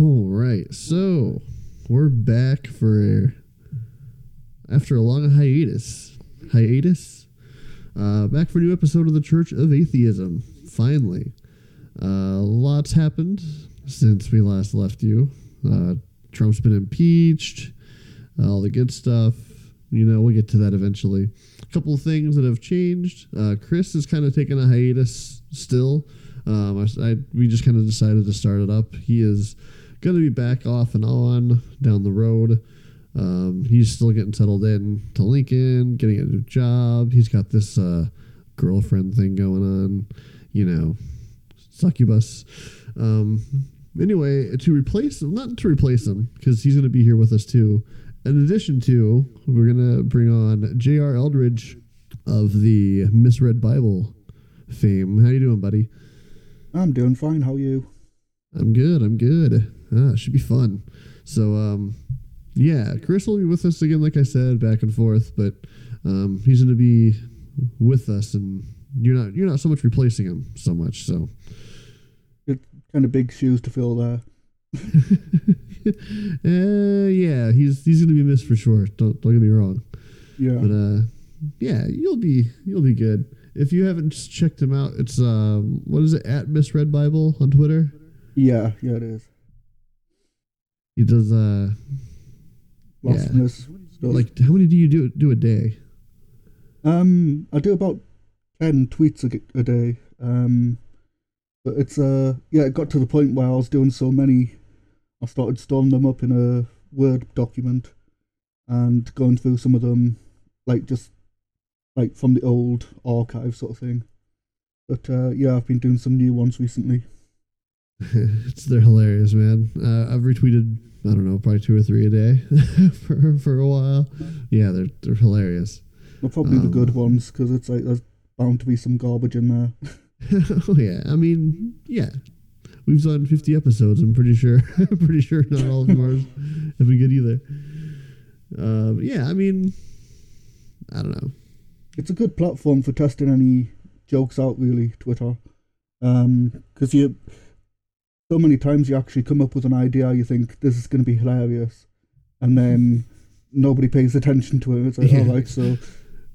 All right, so we're back for after a long hiatus. Hiatus. Uh, back for a new episode of the Church of Atheism. Finally, uh, lots happened since we last left you. Uh, Trump's been impeached. All the good stuff. You know, we'll get to that eventually. A couple things that have changed. Uh, Chris is kind of taking a hiatus still. Um, I, I, we just kind of decided to start it up. He is going to be back off and on down the road. Um, he's still getting settled in to Lincoln, getting a new job. He's got this uh, girlfriend thing going on, you know, succubus. Um, anyway, to replace him, not to replace him, because he's going to be here with us too. In addition to, we're going to bring on J.R. Eldridge of the Misread Bible fame. How you doing, buddy? I'm doing fine. How are you? I'm good. I'm good. Ah, should be fun. So, um, yeah, Chris will be with us again, like I said, back and forth. But um, he's going to be with us, and you're not you're not so much replacing him so much. So, It's kind of big shoes to fill there. uh, yeah, he's he's going to be missed for sure. Don't don't get me wrong. Yeah. But uh, yeah, you'll be you'll be good. If you haven't checked him out, it's um, what is it at Miss Misread Bible on Twitter? yeah, yeah, it is. He does uh, Yeah. Stuff. like how many do you do do a day? um, I do about ten tweets a day. Um, but it's uh, yeah, it got to the point where I was doing so many, I started storing them up in a Word document, and going through some of them, like just like from the old archive sort of thing. But uh, yeah, I've been doing some new ones recently. It's they're hilarious, man. Uh, I've retweeted I don't know probably two or three a day for for a while. Yeah, they're they're hilarious. They're probably the Um, good ones because it's like there's bound to be some garbage in there. oh yeah, I mean yeah, we've done fifty episodes. I'm pretty sure. I'm pretty sure not all of them are, have been good either. Uh, yeah, I mean, I don't know. it's a good platform for testing any jokes out really twitter because you so many times you actually come up with an idea you think this is going to be hilarious and then nobody pays attention to it it's like Yeah. all right so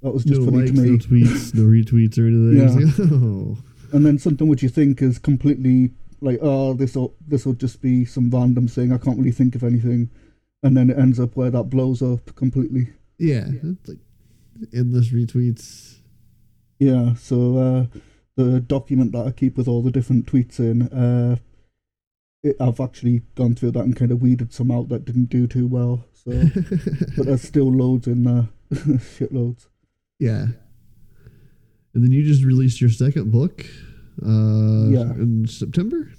that was just no funny likes, to me no tweets, no retweets or anything. Yeah. Like, oh, and then something which you think is completely like oh this will this will just be some random thing i can't really think of anything and then it ends up where that blows up completely yeah, it's like endless retweets. Yeah, so uh, the document that I keep with all the different tweets in, uh, it, I've actually gone through that and kind of weeded some out that didn't do too well. So, but there's still loads in there, shitloads. Yeah. And then you just released your second book uh Yeah. in September?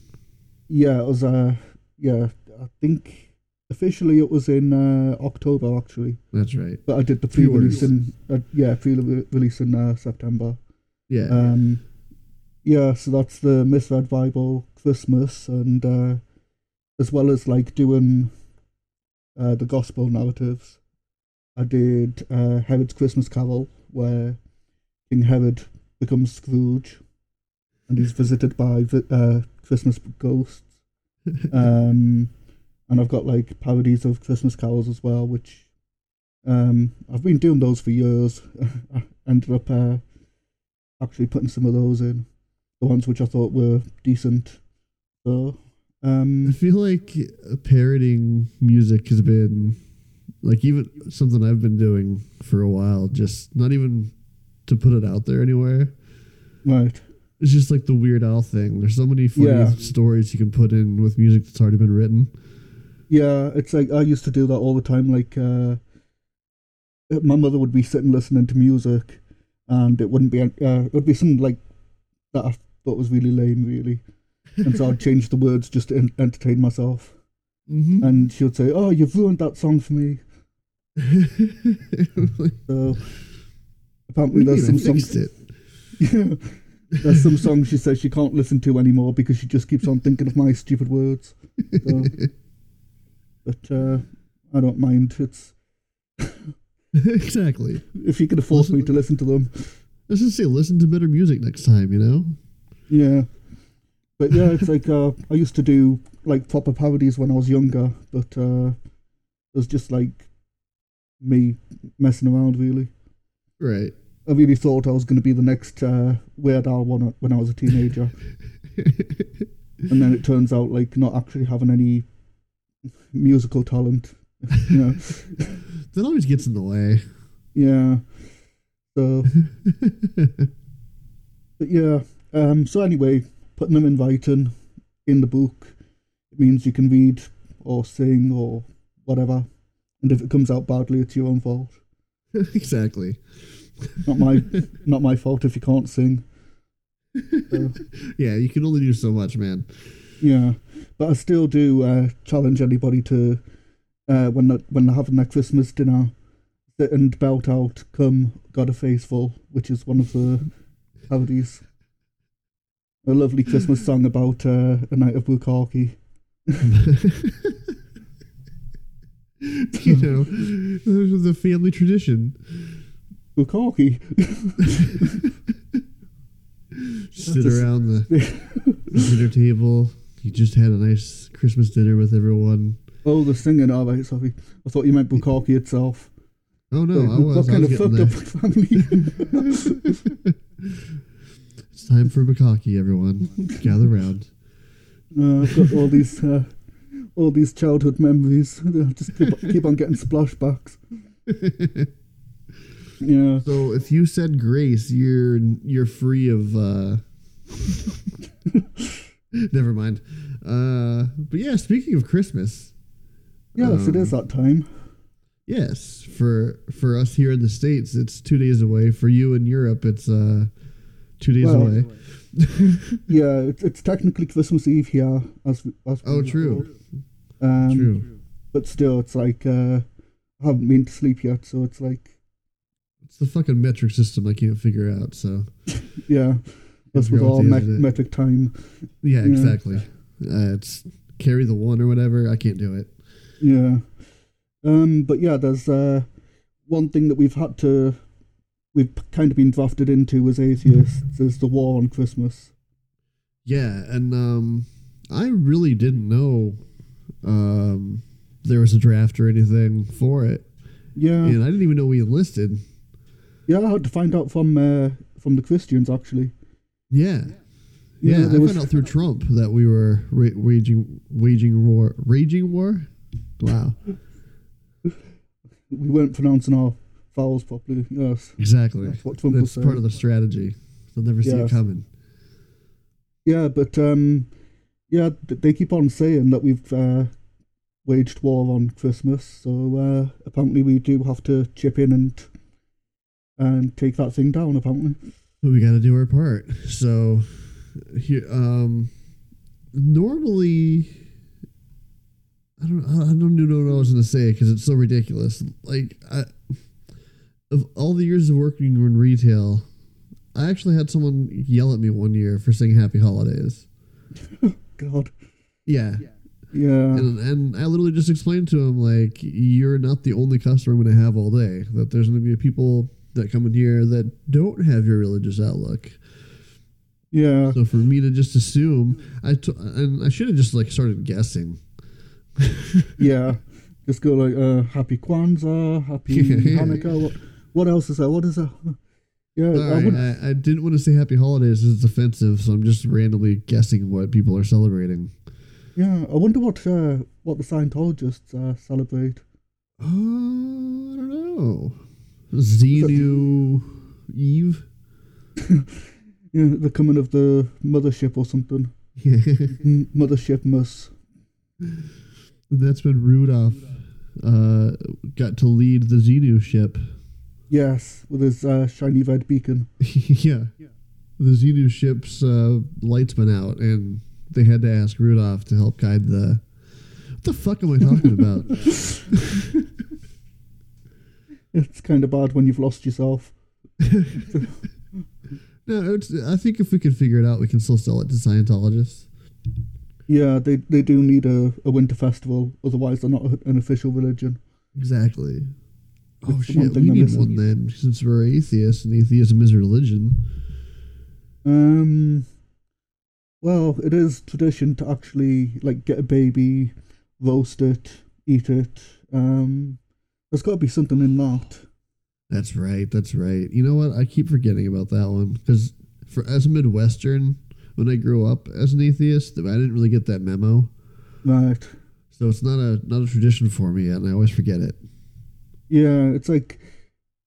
Yeah, it was. Uh, yeah, I think officially it was in uh, October actually, That's right. but I did the pre-release in uh, yeah pre-release in uh, September. Yeah. Um, yeah, so that's the Misread Bible Christmas, and uh, as well as like doing uh, the gospel narratives, I did uh, Herod's Christmas Carol, where King Herod becomes Scrooge, and he's visited by uh, Christmas ghosts. Um, and I've got like parodies of Christmas carols as well, which um, I've been doing those for years. I ended up uh, actually putting some of those in, the ones which I thought were decent. So, I um, feel like parroting music has been like even something I've been doing for a while, just not even to put it out there anywhere. right, It's just like the Weird Al thing. There's so many funny Yeah. stories you can put in with music that's already been written. yeah, it's like I used to do that all the time. Like, uh, my mother would be sitting listening to music, and it wouldn't be, uh, it would be something like that I thought was really lame, really. And so I'd change the words just to en- entertain myself. Mm-hmm. And she would say, "Oh, you've ruined that song for me." So apparently, there's some songs. Yeah. There's some songs she says she can't listen to anymore because she just keeps on thinking of my stupid words. So, but uh, I don't mind. It's exactly. if you can afford me to listen to them. Let's just say listen to better music next time, you know? Yeah. but yeah, it's like uh, I used to do like proper parodies when I was younger, but uh, it was just like me messing around. Really, Right. I really thought I was going to be the next uh, Weird Al one when I was a teenager, and then it turns out like not actually having any musical talent. You know, that always gets in the way. yeah. So, but yeah. Um. So anyway, putting them in writing in the book, it means you can read or sing or whatever, and if it comes out badly, it's your own fault. exactly. Not my not my fault if you can't sing. So, Yeah, you can only do so much, man. yeah, but I still do uh, challenge anybody to uh, when they, when they're having their Christmas dinner, sit and belt out "Come, God a Faithful," which is one of the parodies. A lovely Christmas song about uh, a night of bukkake. you know, this was a family tradition. Bukkake. Sit around the, dinner table. You just had a nice Christmas dinner with everyone. Oh, the singing. All right, sorry. I thought you meant bukkake itself. Oh no, I was. what I kind was of fucked up family? Time for bukkake, everyone. Gather round. Uh, I've got all these, uh, all these childhood memories. Just keep, keep on getting splashbacks. Yeah. So if you said grace, you're you're free of. uh Never mind. Uh But yeah, speaking of Christmas, Yes, it Um, is that time. yes, for for us here in the states, it's two days away. For you in Europe, it's uh two days Well, away. Yeah, it's, it's technically Christmas Eve here. As, as Oh, true, Um, true. But still, it's like uh, I haven't been to sleep yet, so it's like It's the fucking metric system I can't figure out. So yeah, that's with all the me- end of it. metric time. yeah, Yeah. exactly. Uh, it's carry the one or whatever. I can't do it. Yeah. Um, but yeah, there's uh, one thing that we've had to, we've kind of been drafted into as atheists is the war on Christmas. Yeah, and um, I really didn't know um, there was a draft or anything for it, Yeah, and I didn't even know we enlisted. yeah, I had to find out from uh, from the Christians actually. Yeah, Yeah, yeah. I there was- found out through Trump that we were ra- waging waging war, raging war. Wow, We weren't pronouncing our vowels properly. Yes, exactly. that's what Trump That's part of the strategy. They'll never see it coming. Yeah, but um, yeah, they keep on saying that we've uh, waged war on Christmas. So uh, apparently we do have to chip in and and take that thing down. Apparently. We got to do our part. So, here, um, normally, I don't, I don't know what I was gonna say because it's so ridiculous. Like, I, of all the years of working in retail, I actually had someone yell at me one year for saying "Happy Holidays." God. Yeah, Yeah. and and I literally just explained to him like, you're not the only customer I'm gonna have all day. That there's gonna be people that come in here that don't have your religious outlook. Yeah. So for me to just assume, I t- and I should have just like started guessing. Yeah. Just go like uh, Happy Kwanzaa, Happy Hanukkah. What, else is that? What is that? Yeah. I would, I, I didn't want to say Happy Holidays. It's offensive, so I'm just randomly guessing what people are celebrating. yeah. I wonder what uh, what the Scientologists uh, celebrate. Oh, I don't know. Xenu Eve. Yeah, the coming of the mothership or something. Mothership must. That's when Rudolph uh, got to lead the Xenu ship. Yes, with his uh, shiny red beacon. yeah. The Xenu ship's uh, lights went out, and they had to ask Rudolph to help guide the. What the fuck am I talking about? It's kind of bad when you've lost yourself. no, it's, I think if we can figure it out, we can still sell it to Scientologists. Yeah, they they do need a, a winter festival, otherwise they're not an official religion. Exactly. Oh That's the one shit, we need one then, since we're atheists and atheism is a religion. Um, Well, it is tradition to actually like get a baby, roast it, eat it. Um, there's got to be something in that. That's right. That's right. You know what? I keep forgetting about that one because for as a Midwestern, when I grew up as an atheist, I didn't really get that memo. Right. So it's not a not a tradition for me, and I always forget it. Yeah, it's like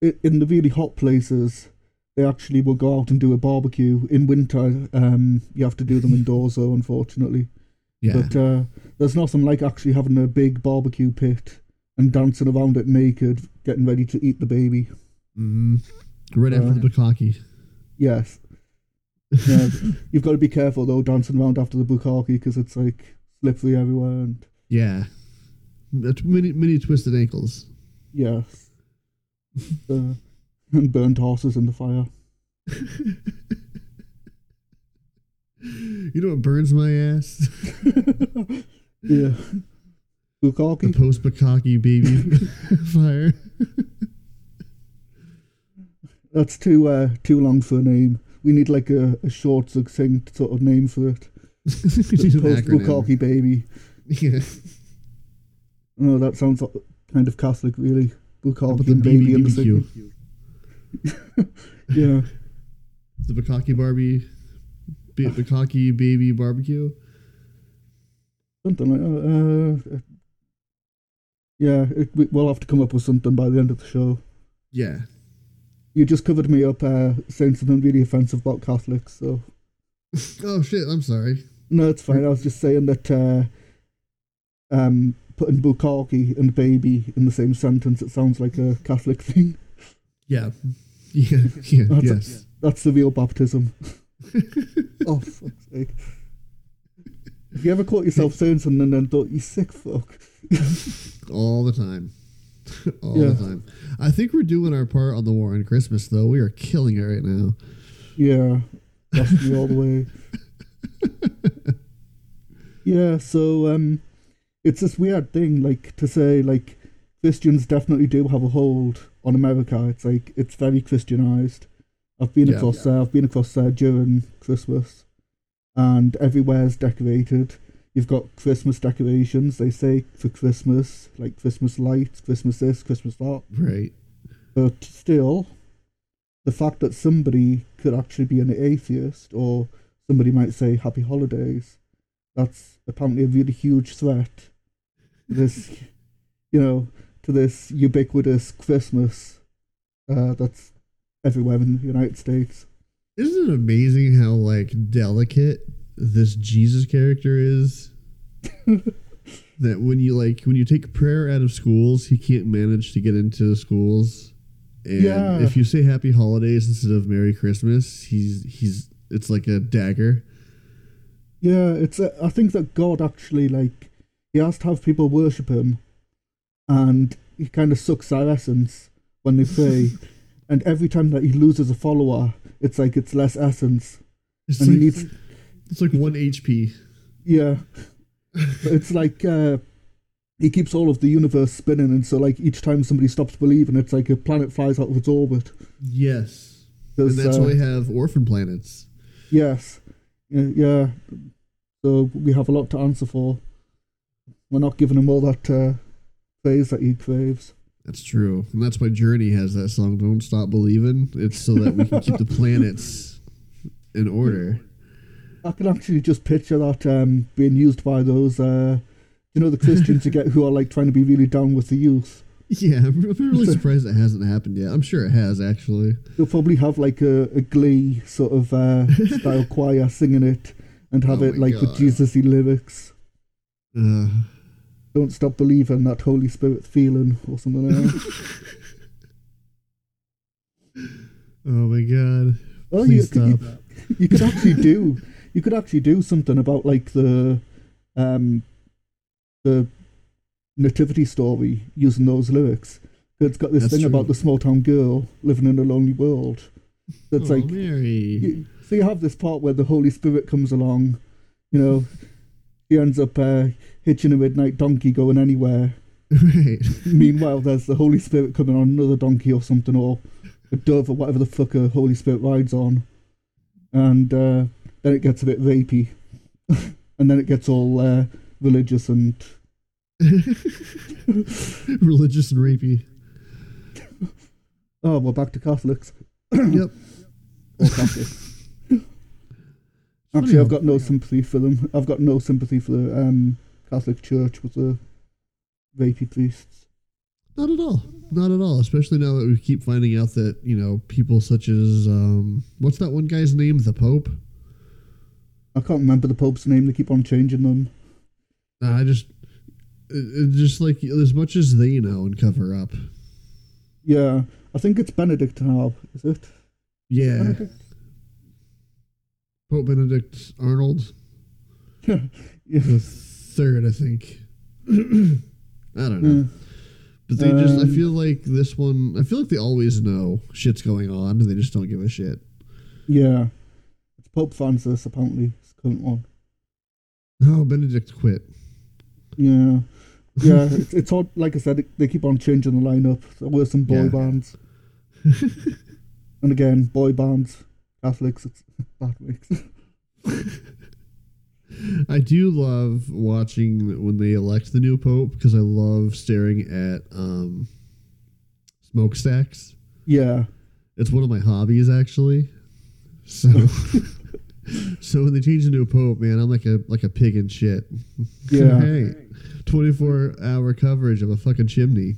in the really hot places, they actually will go out and do a barbecue. In winter, um, you have to do them indoors, though, unfortunately. Yeah. But uh, there's nothing like actually having a big barbecue pit and dancing around it naked, getting ready to eat the baby. hmm Right after Uh, the bukkake. Yes. Yeah, you've got to be careful though, dancing around after the bukkake because it's like slippery everywhere and yeah. That's many many twisted ankles. Yes, uh, and burnt horses in the fire. You know what burns my ass? Yeah, the post bukkake baby fire. That's too uh, too long for a name. We need like a, a short, succinct sort of name for it. We need an Post bukkake baby. Yeah. Oh, that sounds like kind of Catholic, really. How Bukkake about the baby in the BBBQ? Yeah, The bukkake Barbie, B- bukkake baby barbecue. something like that. Uh, yeah, it, we- we'll have to come up with something by the end of the show. Yeah. You just covered me up uh, saying something really offensive about Catholics, so Oh shit! I'm sorry. no, it's fine. I was just saying that uh, um, putting bukkake and baby in the same sentence it sounds like a Catholic thing. Yeah. Yeah. Yeah. That's a- yes. That's the real baptism. oh, fuck's sake! Have you ever caught yourself saying something and then thought you sick fuck? All the time. All Yeah. the time. I think we're doing our part on the war on Christmas, though. We are killing it right now. Yeah, that's me all the way. yeah, so um, it's this weird thing, like to say, like Christians definitely do have a hold on America. It's like it's very Christianized. I've been Yeah. across there. I've been across there during Christmas, and everywhere's decorated. You've got Christmas decorations. They say for Christmas, like Christmas lights, Christmas this, Christmas that. Right. But still, the fact that somebody could actually be an atheist, or somebody might say happy holidays, that's apparently a really huge threat. This, you know, to this ubiquitous Christmas uh, that's everywhere in the United States. Isn't it amazing how like delicate this Jesus character is? that when you like when you take prayer out of schools, he can't manage to get into the schools. And Yeah. if you say happy holidays instead of Merry Christmas, he's he's it's like a dagger. Yeah, it's. A, I think that God actually like he has to have people worship him, and he kind of sucks their essence when they pray. and every time that he loses a follower, it's like it's less essence. It's And like he needs, it's like one HP. yeah, it's like uh, he keeps all of the universe spinning, and so like each time somebody stops believing, it's like a planet flies out of its orbit. Yes. And that's uh, why we have orphan planets. Yes, yeah, yeah. So we have a lot to answer for. We're not giving him all that uh, praise that he craves. That's true. And that's why Journey has that song, Don't Stop Believing. It's so that we can keep the planets in order. I can actually just picture that um, being used by those, uh, you know, the Christians you get who are like trying to be really down with the youth. Yeah, I'm really surprised it hasn't happened yet. I'm sure it has, actually. They'll probably have like a, a glee sort of uh, style choir singing it and have Oh it like with God. Jesus-y lyrics. Uh, Don't stop believing that Holy Spirit feeling or something like that. oh my god. Oh, Please you, you, stop. you could actually do you could actually do something about like the um the nativity story using those lyrics. It's got this That's thing true. about the small town girl living in a lonely world. That's oh, like Mary. you, so you have this part where the Holy Spirit comes along, you know, he ends up uh, hitching a midnight donkey going anywhere. right. Meanwhile, there's the Holy Spirit coming on another donkey or something, or a dove or whatever the fuck a Holy Spirit rides on. And uh, then it gets a bit rapey and then it gets all uh, religious and Religious and rapey. oh, we're back to Catholics yep. or Catholics. Actually, I've got no sympathy for them. I've got no sympathy for the um, Catholic Church with the rapey priests. Not at all. Not at all. Especially now that we keep finding out that, you know, people such as um what's that one guy's name? The Pope? I can't remember the Pope's name. They keep on changing them. Nah, I just just like as much as they know and cover up. Yeah, I think it's Benedict now. Is it? Yeah. Benedict? Pope Benedict Arnold. The third, I think. I don't know. yeah. But they just I Um, feel like this one I feel like they always know shit's going on and they just don't give a shit. Yeah. It's Pope Francis, apparently. It's the current one. Oh, Benedict quit. Yeah. Yeah, it's, it's odd. Like I said, it- they keep on changing the lineup. There were some boy Yeah. bands. And again, boy bands, Catholics, it's. I do love watching when they elect the new pope because I love staring at um, smokestacks. yeah. It's one of my hobbies actually. So, so when they change the new pope, man, I'm like a like a pig in shit. Yeah. hey, 24 hour coverage of a fucking chimney.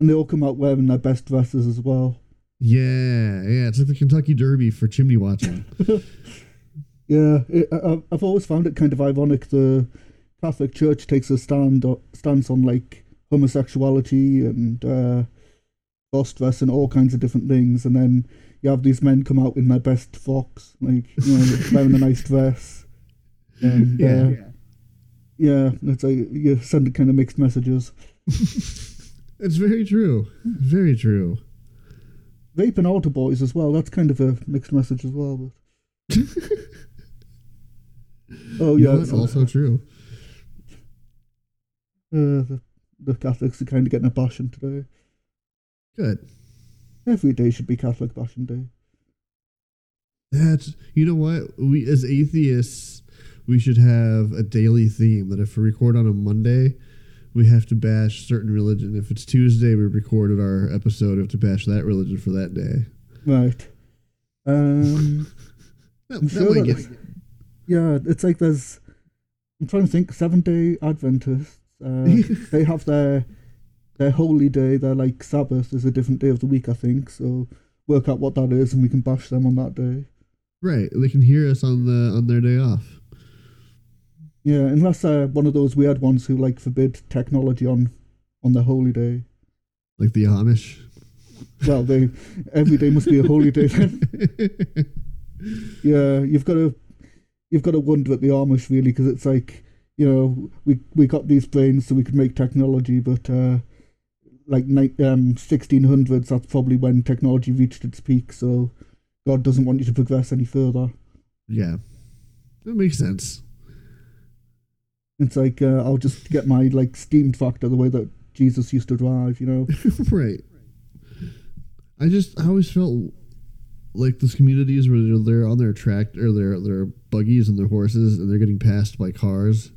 And they all come out wearing their best dresses as well. Yeah, yeah, it's like the Kentucky Derby for chimney watching. Yeah, it, I, I've- I've always found it kind of ironic. The Catholic Church takes a stand stance on like homosexuality and uh, cross dress and all kinds of different things, and then you have these men come out in their best frocks, like you know, wearing a nice dress. And Yeah. uh, yeah, it's like you send kind of mixed messages. it's very true. Very true. Raping altar boys as well. That's kind of a mixed message as well. But oh yeah, know, that's also true. Uh, the, the Catholics are kind of getting a bashing today. Good. Every day should be Catholic bashing day. That's you know what we as atheists we should have a daily theme that if we record on a Monday, we have to bash certain religion. If it's Tuesday, we recorded our episode, we have to bash that religion for that day. Right. Um. I'm that sure that- Yeah, it's like there's. I'm trying to think. Seven Day Adventists. Uh, they have their their holy day. Their like Sabbath is a different day of the week, I think. So work out what that is, and we can bash them on that day. right. They can hear us on the on their day off. Yeah, unless they're one of those weird ones who like forbid technology on on their holy day. Like the Amish. Well, they every day must be a holy day then. Yeah, you've got to you've got to wonder at the Amish really because it's like you know we we got these brains so we could make technology, but uh, like um sixteen hundreds that's probably when technology reached its peak. So God doesn't want you to progress any further. yeah. That makes sense. It's like uh, I'll just get my like steam tractor the way that Jesus used to drive. You know. right. I just I always felt like those communities where they're, they're on their tractor, their their buggies and their horses, and they're getting passed by cars.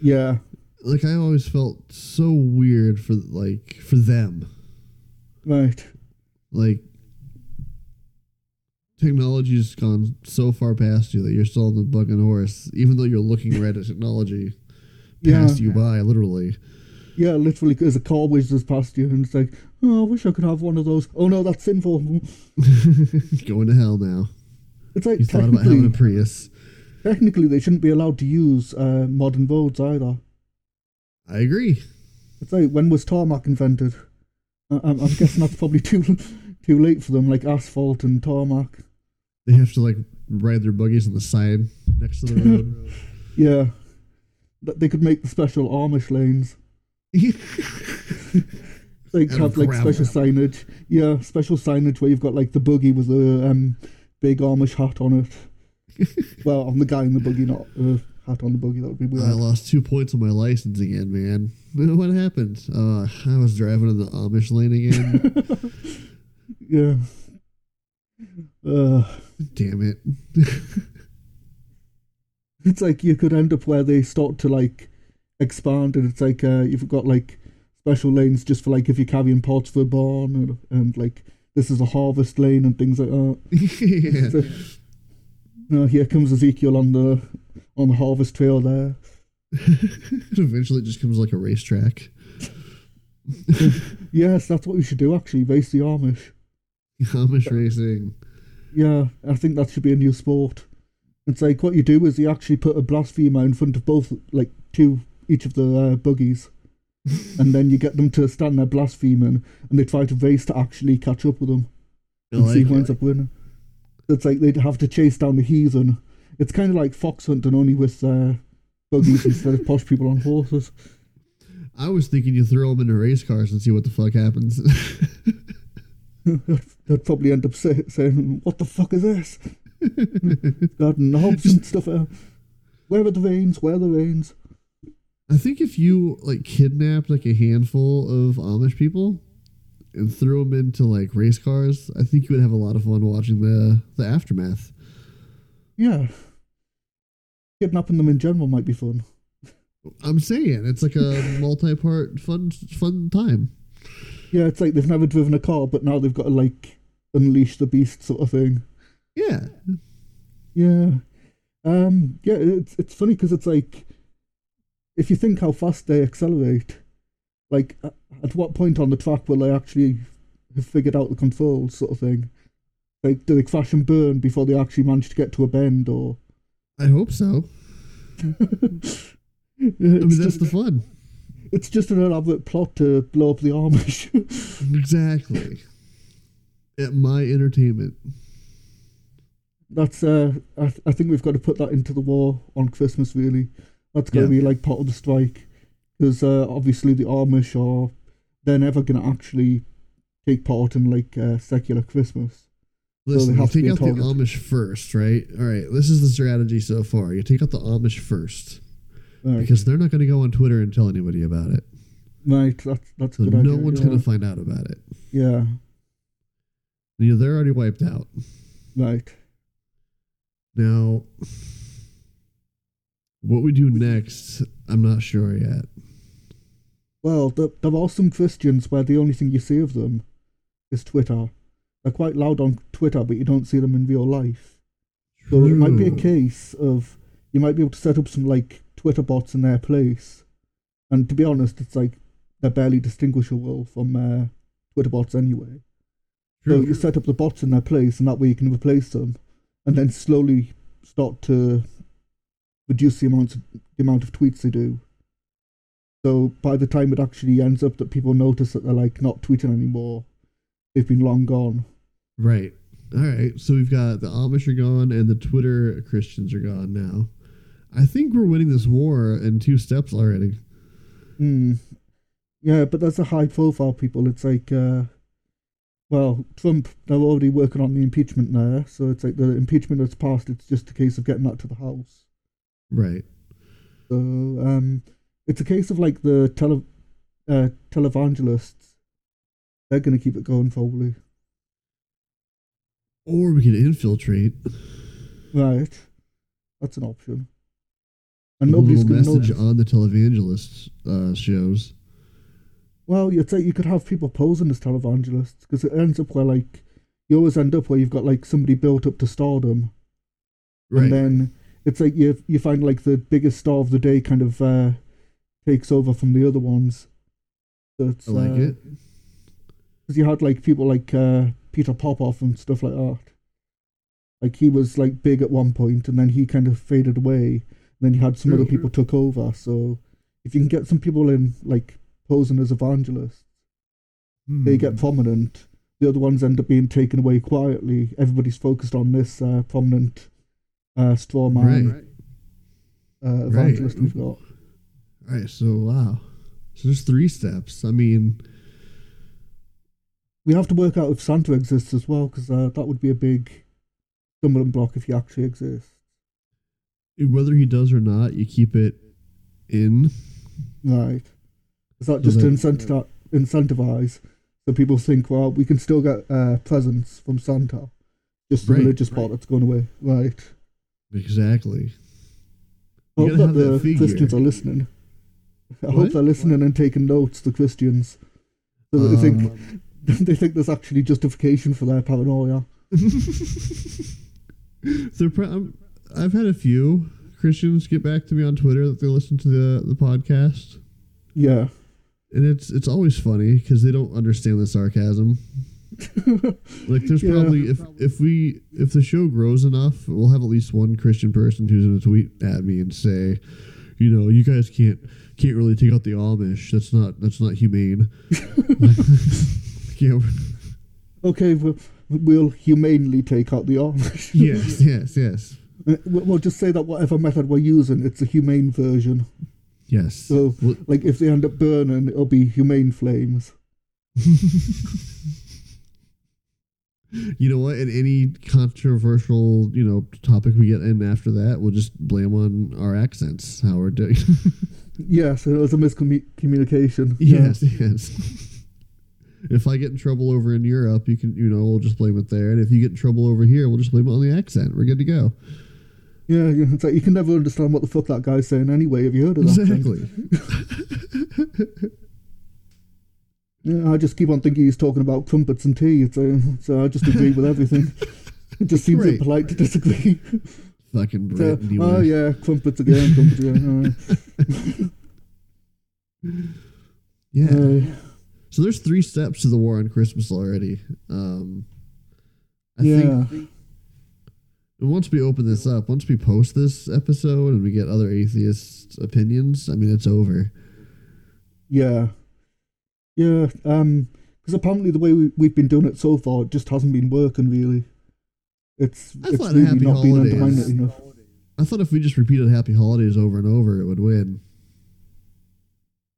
Yeah. Like I always felt so weird for like for them. Right. Like technology's gone so far past you that you're still on the and horse, even though you're looking right at technology Yeah. past you by, literally. Yeah, literally, because a car whizzes past you, and it's like, oh, I wish I could have one of those. Oh no, that's sinful. Going to hell now. It's like You thought about having a Prius. technically they shouldn't be allowed to use uh, modern roads either. I agree. It's like when was tarmac invented? I, I'm, I'm guessing that's probably too too late for them, like asphalt and tarmac. They have to like ride their buggies on the side next to the road. Yeah, Th- they could make the special Amish lanes. They of have like special signage. Yeah, special signage where you've got like the buggy with the um, big Amish hat on it. well, on the guy in the buggy, not uh, hat on the buggy. That would be weird. I lost two points on my license again, man. What happened? Uh, I was driving in the Amish lane again. yeah. Uh, Damn it. It's like you could end up where they start to like expand, and it's like uh, you've got like special lanes just for like if you're carrying pots for a barn, and, and like this is a harvest lane and things like that. yeah. So, no, here comes Ezekiel on the on the harvest trail there. Eventually, it just comes like a racetrack. Yes, that's what we should do actually. Race the Amish. Amish racing. Yeah, I think that should be a new sport. It's like what you do is you actually put a blasphemer in front of both, like two each of the uh, buggies, and then you get them to stand there blaspheming, and they try to race to actually catch up with them and see who ends up winning. It's like they'd have to chase down the heathen. It's kind of like fox hunting, only with uh, buggies instead of posh people on horses. I was thinking you throw them into race cars and see what the fuck happens. They'd probably end up say, saying, "What the fuck is this?" Got knobs and stuff. out. Where are the veins? Where are the veins? I think if you like kidnapped like a handful of Amish people and threw them into like race cars, I think you would have a lot of fun watching the the aftermath. Yeah. Kidnapping them in general might be fun. I'm saying it's like a multi-part fun fun time. Yeah, it's like they've never driven a car, but now they've got to like unleash the beast sort of thing. Yeah, Yeah. Um. Yeah. It's it's funny because it's like, if you think how fast they accelerate, like at what point on the track will they actually have figured out the controls, sort of thing? Like, do they crash and burn before they actually manage to get to a bend, or? I hope so. it's, I mean, that's just, the fun. it's just an elaborate plot to blow up the Amish. Exactly. At my entertainment. That's uh, I, th- I think we've got to put that into the war on Christmas. Really, that's going to Yeah. be like part of the strike, because uh, obviously the Amish are they're never going to actually take part in like uh, secular Christmas. Listen, you have to take out the target. Amish first, right? All right, this is the strategy so far. You take out the Amish first Right, because they're not going to go on Twitter and tell anybody about it. right. That's that's So a good no idea. one's yeah. going to find out about it. Yeah, You know, they're already wiped out. right. Now, what we do next, I'm not sure yet. Well, there, there are some Christians where the only thing you see of them is Twitter. They're quite loud on Twitter, but you don't see them in real life. So it might be a case of you might be able to set up some like Twitter bots in their place, and to be honest, it's like they're barely distinguishable from uh, Twitter bots anyway. So you set up the bots in their place, and that way you can replace them, and then slowly start to reduce the amount of, the amount of tweets they do. So by the time it actually ends up that people notice that they're like not tweeting anymore, they've been long gone. Right. All right. So we've got the Amish are gone and the Twitter Christians are gone now. I think we're winning this war in two steps already. Hmm. Yeah, but that's a high profile people. It's like, uh, well, Trump, they're already working on the impeachment there. So it's like the impeachment that's passed, it's just a case of getting that to the House. Right. So um, it's a case of like the tele, uh, televangelists. They're going to keep it going probably. Or we could infiltrate. Right. That's an option. And nobody's going to message on the televangelist uh, shows. Well, you'd say you could have people posing as televangelists because it ends up where like you always end up where you've got like somebody built up to stardom, Right. and then it's like you you find like the biggest star of the day kind of uh, takes over from the other ones. So it's, I like uh, it. because you had like people like uh, Peter Popoff and stuff like that. Like he was like big at one point, and then he kind of faded away. And then you had some True. other people took over. So if you can get some people in like posing as evangelists, they Hmm. get prominent. The other ones end up being taken away quietly. Everybody's focused on this uh, prominent uh, straw man Right. uh, evangelist we've got. Right. So wow. So there's three steps. I mean, We have to work out if Santa exists as well, because uh, that would be a big stumbling block if he actually exists. whether he does or not, you keep it in. Right. Is that just to incentivize so people think, well, we can still get uh, presents from Santa, just the Right, religious part right. that's going away. Right. Exactly. I hope that have that the. Christians are listening. I What? hope they're listening and taking notes, the Christians. So that they think Um, they think there's actually justification for their paranoia. They're pro- I'm- I've had a few Christians get back to me on Twitter that they listen to the the podcast, Yeah. And it's it's always funny because they don't understand the sarcasm. Like, there's Yeah. probably if if we if the show grows enough, we'll have at least one Christian person who's going to tweet at me and say, you know, you guys can't can't really take out the Amish. That's not that's not humane. yeah, Okay, we'll, we'll humanely take out the Amish. yes, yes, yes, Uh, we'll just say that whatever method we're using, it's a humane version. Yes. So, Well, like, if they end up burning, it'll be humane flames. you know what? In any controversial, you know, topic we get in after that, we'll just blame on our accents. How we're doing. Yes, it was a miscommunication. yes, yes. if I get in trouble over in Europe, you can, you know, we'll just blame it there. And if you get in trouble over here, we'll just blame it on the accent. We're good to go. Yeah, yeah, it's like you can never understand what the fuck that guy's saying anyway. Have you heard of that? thing? Exactly. Yeah, I just keep on thinking he's talking about crumpets and tea. Uh, so I just agree with everything. It just seems Great. impolite to disagree. Fucking So, Brit. anyway. oh yeah, crumpets again, crumpets again. Yeah. Uh, So there's three steps to the war on Christmas already. Um, I yeah, think once we open this up, once we post this episode and we get other atheist opinions, I mean, it's over. yeah, yeah. Um, because apparently the way we, we've been doing it so far, it just hasn't been working really. It's I it's really Happy not been Holidays- undermined enough. I thought if we just repeated Happy Holidays over and over, it would win.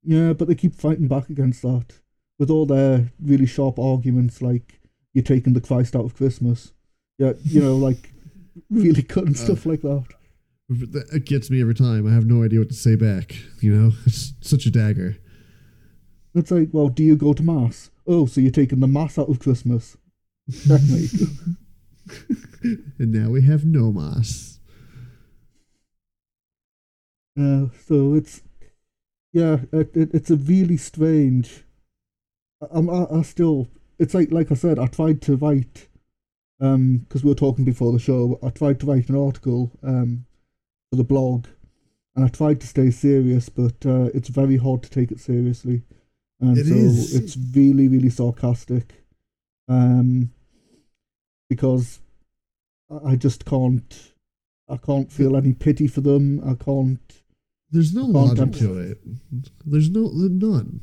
Yeah, but they keep fighting back against that with all their really sharp arguments, like you're taking the Christ out of Christmas. Yeah, you know, like really good cutting stuff like that. It gets me every time. I have no idea what to say back. You know, it's such a dagger. It's like, well, do you go to mass? Oh, so you're taking the mass out of Christmas? Checkmate. and now we have no mas. uh, so it's yeah, it, it, it's a really strange. I, I'm- I, I still, it's like like I said, I tried to write, um, because we were talking before the show. I tried to write an article, um, for the blog, and I tried to stay serious, but uh, it's very hard to take it seriously, and It so is. it's really really sarcastic, um, because I, just can't, I can't feel any pity for them. I can't. There's no logic to it. There's no none.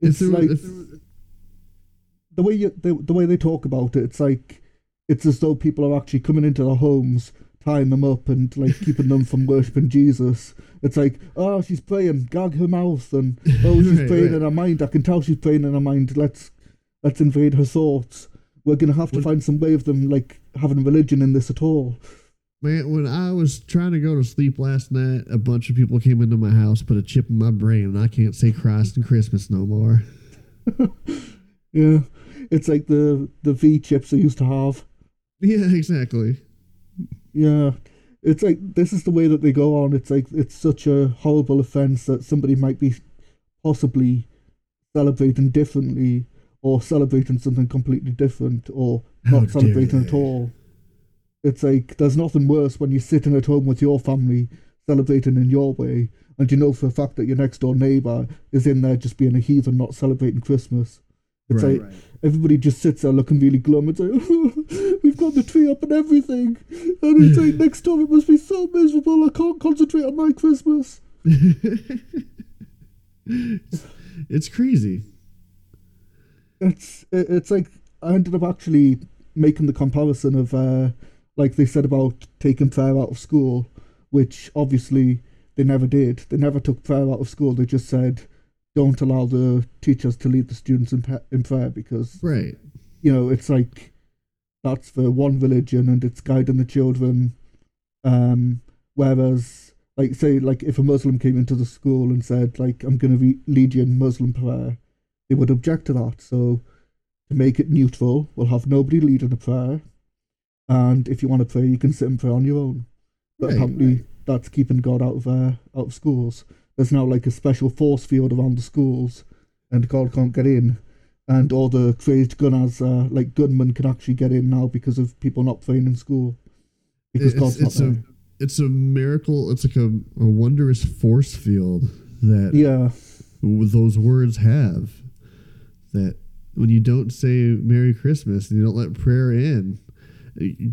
It's if there, like if, the way you the, the way they talk about it. It's like it's as though people are actually coming into their homes, tying them up, and like keeping them from worshiping Jesus. It's like, oh, she's praying, gag her mouth, and oh, she's Right, praying right. in her mind. I can tell she's praying in her mind. Let's let's invade her thoughts. We're gonna have to What- find some way of them like having religion in this at all. man, when I was trying to go to sleep last night, a bunch of people came into my house, put a chip in my brain, and I can't say Christ and Christmas no more. Yeah, it's like the the V chips they used to have. Yeah, exactly. Yeah, it's like this is the way that they go on. It's like it's such a horrible offense that somebody might be possibly celebrating differently or celebrating something completely different or How not celebrating at all. It's like there's nothing worse when you're sitting at home with your family celebrating in your way and you know for a fact that your next door neighbour is in there just being a heathen not celebrating Christmas. It's Right. like everybody just sits there looking really glum and say, We've got the tree up and everything. And it's like next door it must be so miserable I can't concentrate on my Christmas. it's crazy. It's it's like I ended up actually making the comparison of uh like they said about taking prayer out of school, which obviously they never did. They never took prayer out of school. They just said don't allow the teachers to lead the students in, pa- in prayer because Right. you know it's like that's for one religion and it's guiding the children um whereas like say like if a muslim came into the school and said like i'm going to re- lead you in muslim prayer they would object to that so to make it neutral we'll have nobody leading a prayer and if you want to pray you can sit and pray on your own but Right, apparently that's keeping God out of uh, out of schools. There's now like a special force field around the schools, and God can't get in. And all the crazed gunners, uh, like gunmen, can actually get in now because of people not praying in school. Because It's, God's it's not a there. it's a miracle. It's like a, a wondrous force field that Yeah, those words have. That when you don't say Merry Christmas and you don't let prayer in,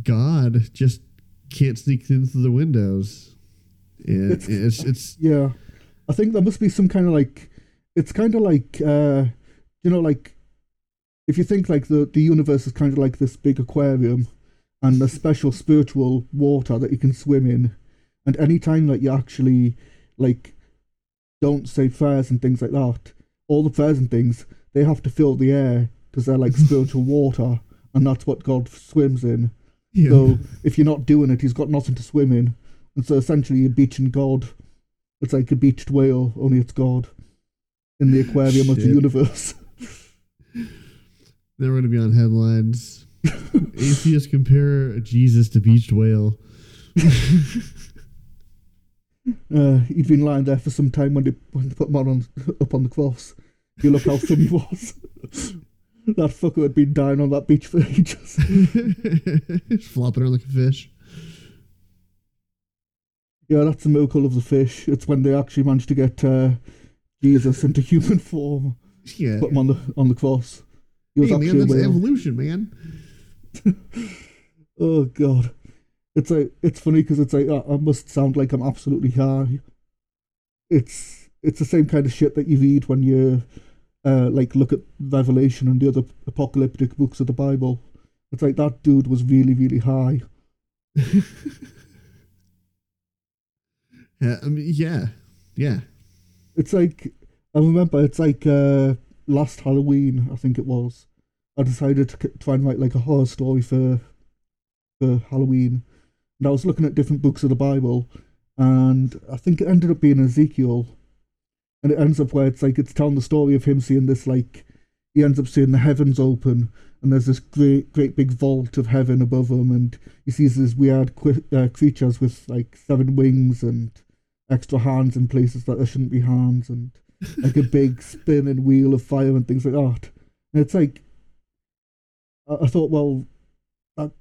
God just can't sneak in through the windows. And It's- it's it's, yeah. I think there must be some kind of like, it's kind of like, uh, you know, like if you think like the the universe is kind of like this big aquarium, and a special spiritual water that you can swim in, and anytime that you actually like don't say prayers and things like that, all the prayers and things they have to fill the air because they're like spiritual water, and that's what God swims in. you So if you're not doing it, he's got nothing to swim in. And so essentially you're beaching God. It's like a beached whale, only it's God. In the aquarium of the universe. they're going to be on headlines. Atheists compare Jesus to beached whale. Uh, he'd been lying there for some time when they, when they put him on, up on the cross. You look how thin he was. that fucker had been dying on that beach for ages. Flopping around like a fish. Yeah, that's the miracle of the fish. It's when they actually managed to get uh, Jesus into human form, Yeah. put him on the on the cross. He was Hey, man, actually a that's evolution, man. Oh god, it's like it's funny because it's like I, I must sound like I'm absolutely high. It's it's the same kind of shit that you read when you uh, like look at Revelation and the other apocalyptic books of the Bible. It's like that dude was really really high. yeah, I mean, yeah, yeah. It's like I remember it's like uh, last Halloween I think it was. I decided to try and write like a horror story for for Halloween, and I was looking at different books of the Bible, and I think it ended up being Ezekiel, and it ends up where it's like it's telling the story of him seeing this like he ends up seeing the heavens open, and there's this great great big vault of heaven above him, and he sees these weird qu- uh, creatures with like seven wings and extra hands in places that there shouldn't be hands, and like a big spinning wheel of fire and things like that. And it's like, I, I thought, well, that,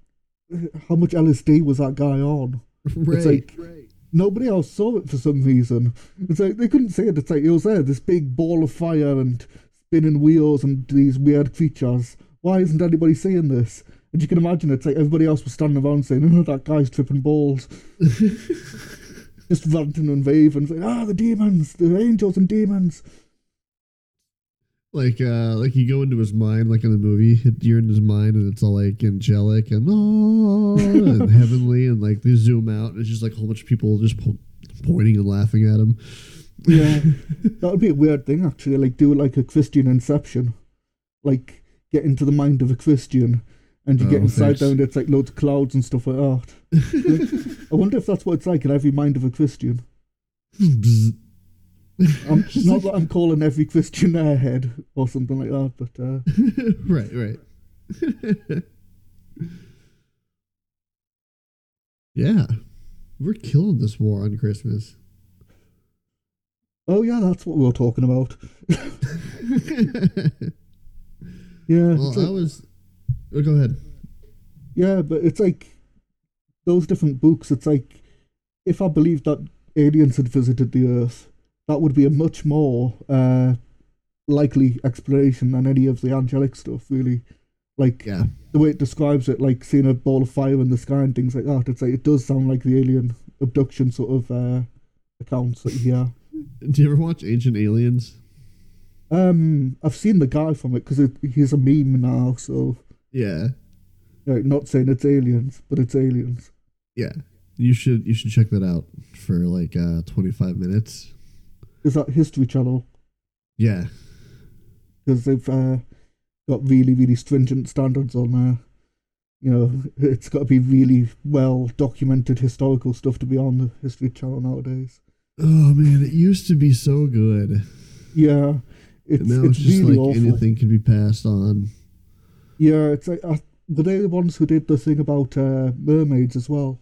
how much LSD was that guy on? Right. like- Nobody else saw it for some reason. It's like they couldn't see it. It's like it was there, this big ball of fire and spinning wheels and these weird creatures. Why isn't anybody seeing this? And you can imagine it's like everybody else was standing around saying, "Oh, that guy's tripping balls," just ranting and raving, saying, "Ah, the demons, the angels and demons." like, uh, like you go into his mind, like in the movie, you're in his mind, and it's all like angelic and oh, and heavenly, and like they zoom out, and it's just like a whole bunch of people just po- pointing and laughing at him. Yeah, that would be a weird thing actually. Like do like a Christian Inception, like get into the mind of a Christian, and you get Oh, inside thanks. there and it's like loads of clouds and stuff like that. I wonder if that's what it's like in every mind of a Christian. I'm, not that I'm calling every Christian airhead or something like that, but uh, right, right. yeah, we're killing this war on Christmas. oh yeah, that's what we were talking about. Yeah, well, like- I was. Oh, go ahead. Yeah, but it's like those different books. It's like if I believed that aliens had visited the Earth, that would be a much more uh, likely explanation than any of the angelic stuff. Really, like Yeah, the way it describes it, like seeing a ball of fire in the sky and things like that. It's like it does sound like the alien abduction sort of uh, accounts that you hear. do you ever watch Ancient Aliens? Um, I've seen the guy from it because he's a meme now. So, Yeah, like, not saying it's aliens, but it's aliens. yeah. You should you should check that out for like uh, twenty five minutes. Is that History Channel? Yeah, because they've uh, got really, really stringent standards on there. You know, it's got to be really well documented historical stuff to be on the History Channel nowadays. Oh man, it used to be so good. Yeah, it's And now it's, it's, just really like awful. anything can be passed on. Yeah, it's like uh, were they the ones who did the thing about uh, mermaids as well?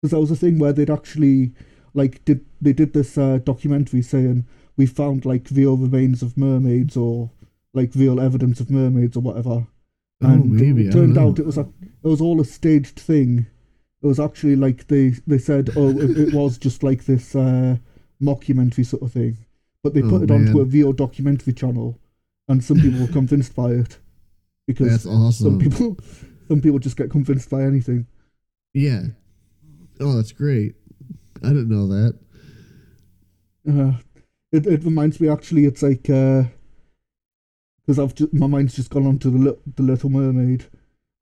because that was a thing where they'd actually like did they did this uh, documentary saying we found like real remains of mermaids or like real evidence of mermaids or whatever. Oh, and maybe. it turned out it was a, it was all a staged thing. It was actually like they they said oh it, it was just like this uh, mockumentary sort of thing, but they Oh, put it onto man. a real documentary channel, and some people were convinced by it because That's awesome. some people some people just get convinced by anything. Yeah. Oh, that's great. I didn't know that. Uh, it it reminds me actually. It's like because I've just, my mind's just gone on to the Lit- the Little Mermaid,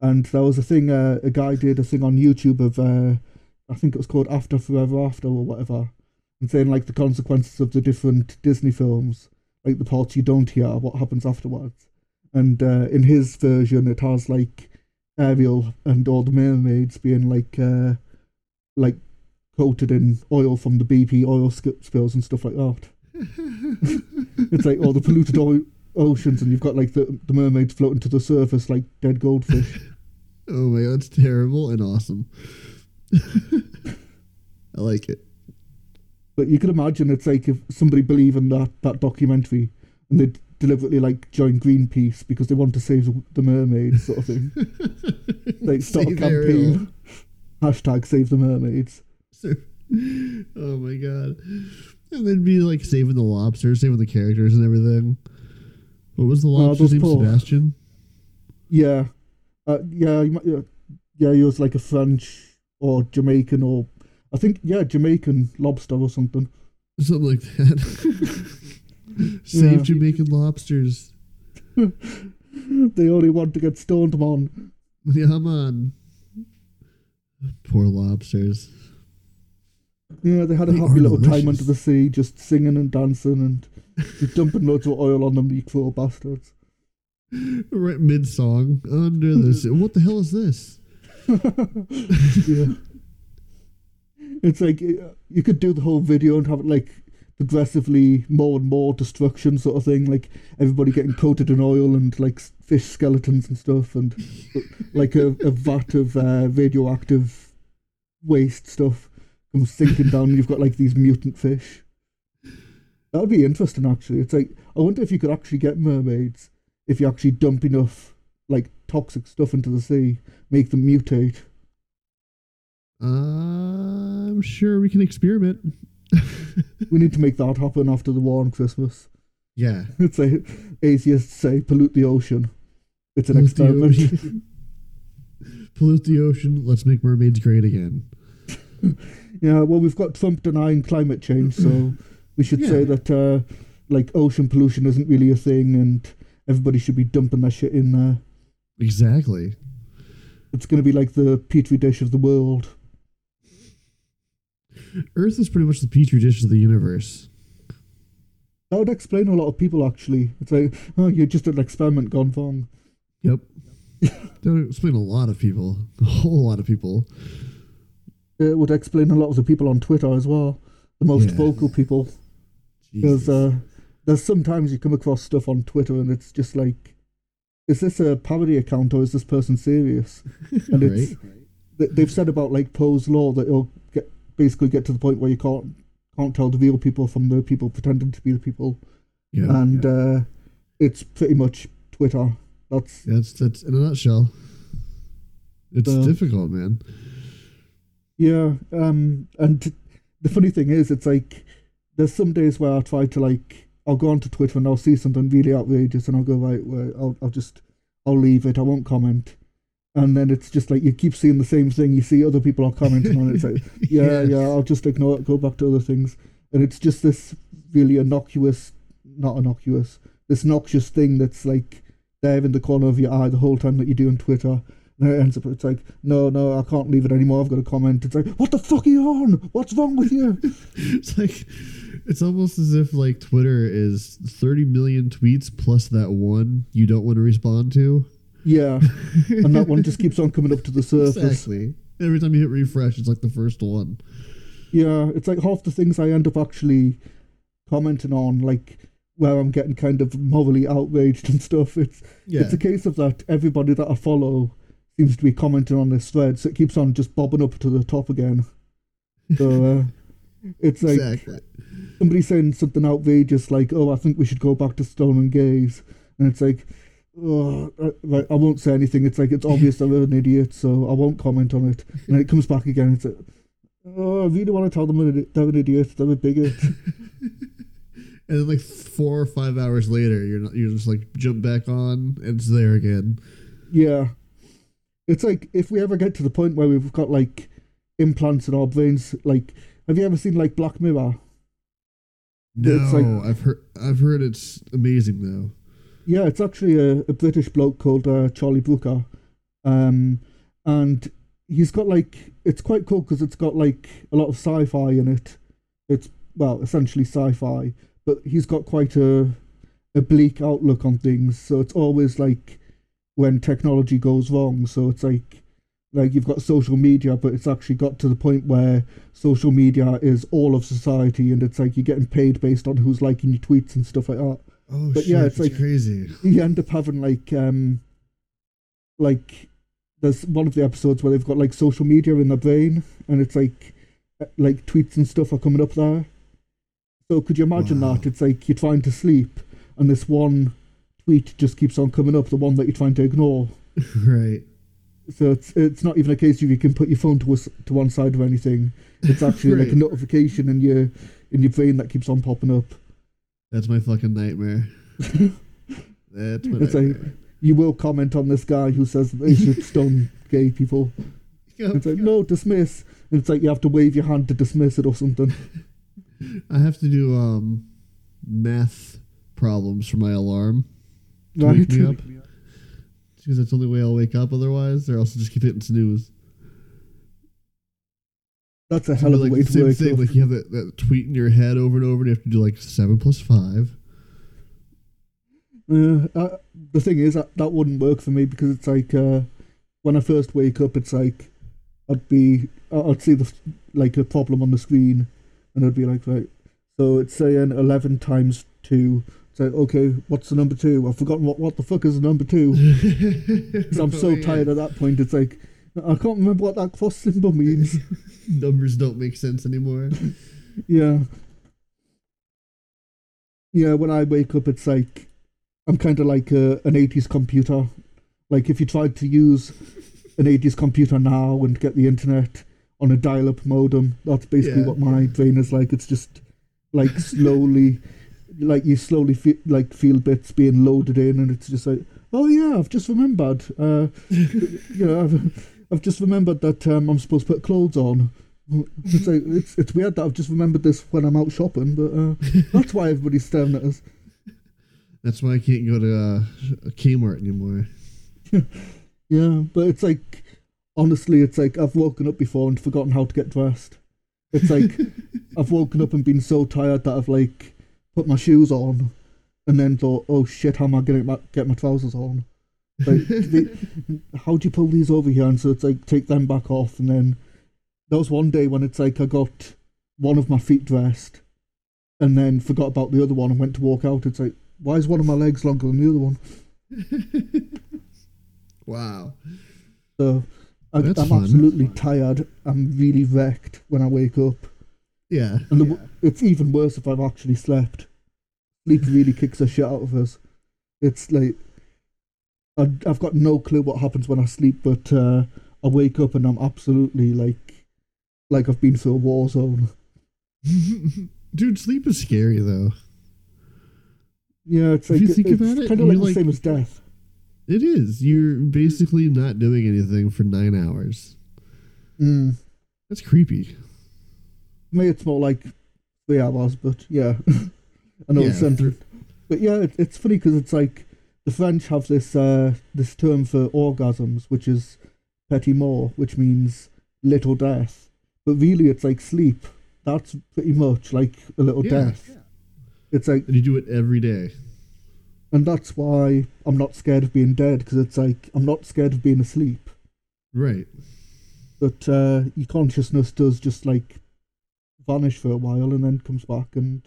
and there was a thing. Uh, a guy did a thing on YouTube of uh, I think it was called After Forever After or whatever, and saying like the consequences of the different Disney films, like the parts you don't hear, what happens afterwards. And uh, in his version, it has like Ariel and all the mermaids being like uh, like coated in oil from the BP oil spills and stuff like that. It's like all the polluted oil oceans, and you've got like the, the mermaids floating to the surface like dead goldfish. oh my god, that's terrible and awesome. I like it. But you can imagine it's like if somebody believed in that, that documentary and they deliberately like join Greenpeace because they want to save the, mermaids, sort of thing. Like start a Save Ariel. campaign. Hashtag save the mermaids. So- oh my god. And then be like saving the lobsters, saving the characters and everything. What was the lobster's those name? poor- Sebastian? Yeah, uh, yeah, might, yeah, yeah. He was like a French or Jamaican or I think yeah Jamaican lobster or something. Something like that. Save Yeah. Jamaican lobsters. They only want to get stoned, man. Yeah, man. Poor lobsters. Yeah, they had a They happy little time under the sea, just singing and dancing and dumping loads of oil on them, you little bastards. Right mid song. Under the sea. What the hell is this? yeah. It's like uh, you could do the whole video and have it like progressively more and more destruction sort of thing, like everybody getting coated in oil and like fish skeletons and stuff, and like a, a vat of uh, radioactive waste stuff comes sinking down, and you've got like these mutant fish. That would be interesting, actually. It's like I wonder if you could actually get mermaids if you actually dump enough like toxic stuff into the sea, make them mutate. I'm sure we can experiment. We need to make that happen after the war on Christmas. yeah. It's a atheists say pollute the ocean. It's an Pollute experiment. ocean. Pollute the ocean. Let's make mermaids great again. yeah, well, we've got Trump denying climate change, so we should say that uh, like ocean pollution isn't really a thing, and everybody should be dumping their shit in there. Exactly. It's going to be like the petri dish of the world. Earth is pretty much the petri dish of the universe. That would explain a lot of people. Actually, it's like, oh, you're just an experiment gone wrong. Yep. that would explain a lot of people. A whole lot of people. It would explain a lot of the people on Twitter as well, the most Yeah. vocal people. Because uh, there's sometimes you come across stuff on Twitter and it's just like, is this a parody account or is this person serious? And it's right? th- they've said about like Poe's law that get basically get to the point where you can't can't tell the real people from the people pretending to be the people, Yeah. and uh, it's pretty much Twitter. That's That's that's in a nutshell. It's Uh, difficult, man. yeah. Um, and the funny thing is, it's like there's some days where I try to like I'll go onto Twitter and I'll see something really outrageous and I'll go right, well, I'll I'll just I'll leave it. I won't comment. And then it's just like you keep seeing the same thing. You see other people are commenting on it. It's like, yeah, yeah, I'll just ignore it, go back to other things. And it's just this really innocuous, not innocuous, this noxious thing that's like there in the corner of your eye the whole time that you're doing Twitter. And it ends up, it's like, no, no, I can't leave it anymore. I've got to comment. It's like, what the fuck are you on? What's wrong with you? It's like it's almost as if like Twitter is 30 million tweets plus that one you don't want to respond to. Yeah. And that one just keeps on coming up to the surface. Exactly. Every time you hit refresh, it's like the first one. Yeah, it's like half the things I end up actually commenting on, like where I'm getting kind of morally outraged and stuff. It's Yeah. it's a case of that everybody that I follow seems to be commenting on this thread, so it keeps on just bobbing up to the top again. So uh, it's like exactly. somebody saying something outrageous like, "Oh, I think we should go back to stone and gaze," and it's like, "Oh, uh, like, I won't say anything." It's like it's obvious I'm an idiot, so I won't comment on it. And then it comes back again. It's like, "Oh, I really want to tell them they're an idiot. They're a bigot." And then like four or five hours later, you're not, you're just like jump back on, and it's there again. yeah, it's like if we ever get to the point where we've got like implants in our brains, like, have you ever seen like Black Mirror? No, It's like- I've heard I've heard it's amazing though. Yeah, it's actually a, a British bloke called uh, Charlie Brooker, um, and he's got like it's quite cool because it's got like a lot of sci-fi in it. It's well, essentially sci-fi, but he's got quite a a bleak outlook on things. So it's always like when technology goes wrong. So it's like like you've got social media, but it's actually got to the point where social media is all of society, and it's like you're getting paid based on who's liking your tweets and stuff like that Oh But shit, yeah, it's like- crazy. you end up having like um like there's one of the episodes where they've got like social media in their brain and it's like uh, like tweets and stuff are coming up there so could you imagine Wow. that it's like you're trying to sleep and this one tweet just keeps on coming up the one that you're trying to ignore right. so it's it's not even a case of you can put your phone to us to one side or anything it's actually like a notification in your in your brain that keeps on popping up That's my fucking nightmare. That's my It's like- you will comment on this guy who says that they should stone gay people It's like, no, dismiss. And it's like you have to wave your hand to dismiss it or something. I have to do um math problems for my alarm to Right? wake me up because that's the only way I'll wake up. Otherwise, or else I'll just keep hitting snooze. That's a hell of a like way to same wake thing. Like you have that, that tweet in your head over and over, and you have to do like seven plus five. Uh, uh, the thing is, that, that wouldn't work for me because it's like uh, when I first wake up, it's like I'd be, I'd see the like a problem on the screen, and I'd be like, right. So it's saying eleven times two. It's like, okay, what's the number two? I've forgotten what what the fuck is the number two. Because I'm so Oh, yeah. tired at that point. It's like I can't remember what that cross symbol means. Numbers don't make sense anymore. Yeah. Yeah, when I wake up, it's like I'm kind of like a, an 80s computer. Like if you tried to use an 80s computer now and get the internet on a dial up modem, that's basically Yeah. what my brain is like. It's just like slowly, like you slowly feel like feel bits being loaded in, and it's just like, oh yeah, I've just remembered. Uh, you know, I've, I've just remembered that um, I'm supposed to put clothes on. It's like it's it's weird that I've just remembered this when I'm out shopping, but uh, that's why everybody's staring at us. That's why I can't go to uh, Kmart anymore. Yeah, but it's like honestly, it's like I've woken up before and forgotten how to get dressed. It's like I've woken up and been so tired that I've like put my shoes on, and then thought, oh shit, how am I gonna my, get my trousers on? Like, the, how do you pull these over here? And so it's like take them back off, and then there was one day when it's like I got one of my feet dressed, and then forgot about the other one and went to walk out. It's like why is one of my legs longer than the other one? wow. So I, I'm fun. absolutely tired. I'm really wrecked when I wake up, Yeah. and the, it's even worse if I've actually slept. Sleep really kicks the shit out of us. It's like I, I've got no clue what happens when I sleep, but uh, I wake up and I'm absolutely like like I've been through a war zone. Dude, sleep is scary though. Yeah, it's If you think it's about it, kind of like, like- the same as death. It is. You're basically not doing anything for nine hours. Mm. That's creepy. Me, it's more like three hours, but yeah, I know Yeah, the sentence. But yeah, it, it's funny because it's like the French have this uh, this term for orgasms, which is petit mort, which means little death. But really, it's like sleep. That's pretty much like a little Yeah. death. It's like, And you do it every day. and that's why I'm not scared of being dead because it's like I'm not scared of being asleep. Right. But uh, your consciousness does just like vanish for a while and then comes back, and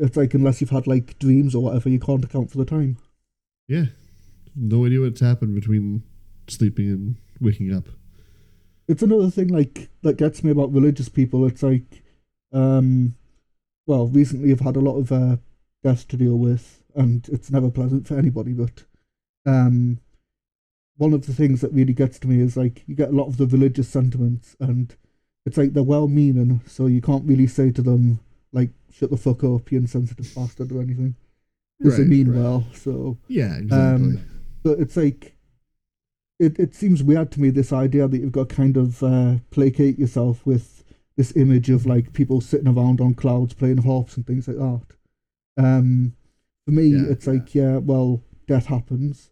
it's like unless you've had like dreams or whatever, you can't account for the time. Yeah. No idea what's happened between sleeping and waking up. it's another thing like that gets me about religious people. It's like, um, well, recently I've had a lot of uh, deaths to deal with, and it's never pleasant for anybody. But um, one of the things that really gets to me is like you get a lot of the religious sentiments, and it's like they're well-meaning, so you can't really say to them "shut the fuck up, you insensitive bastard" or anything. Because they Right, mean right. well. So, Yeah, exactly. Um, but it's like it. It seems weird to me this idea that you've got to kind of uh, placate yourself with this image of like people sitting around on clouds playing harps and things like that. Um, for me, Yeah, it's yeah. like yeah, well, death happens.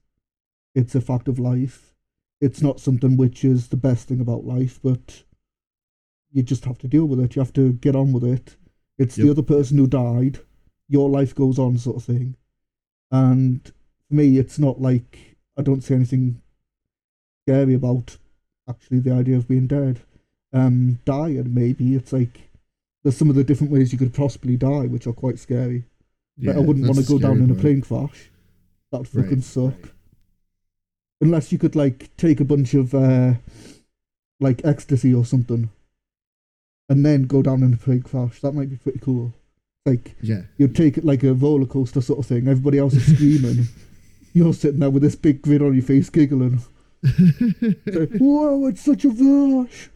It's a fact of life. It's not something which is the best thing about life, but you just have to deal with it. You have to get on with it. It's the other person who died. Your life goes on, sort of thing. And for me, it's not like I don't see anything scary about actually the idea of being dead. Um, dying, maybe. It's like there's some of the different ways you could possibly die, which are quite scary. yeah, Like, I wouldn't want to go down in a plane crash. That'd Right, fucking suck. right. Unless you could like take a bunch of uh, like ecstasy or something, and then go down in a plane crash. That might be pretty cool. Like Yeah. you'd take it like a roller coaster sort of thing. Everybody else is screaming. You're sitting there with this big grin on your face, giggling. Like, Whoa, it's such a rush.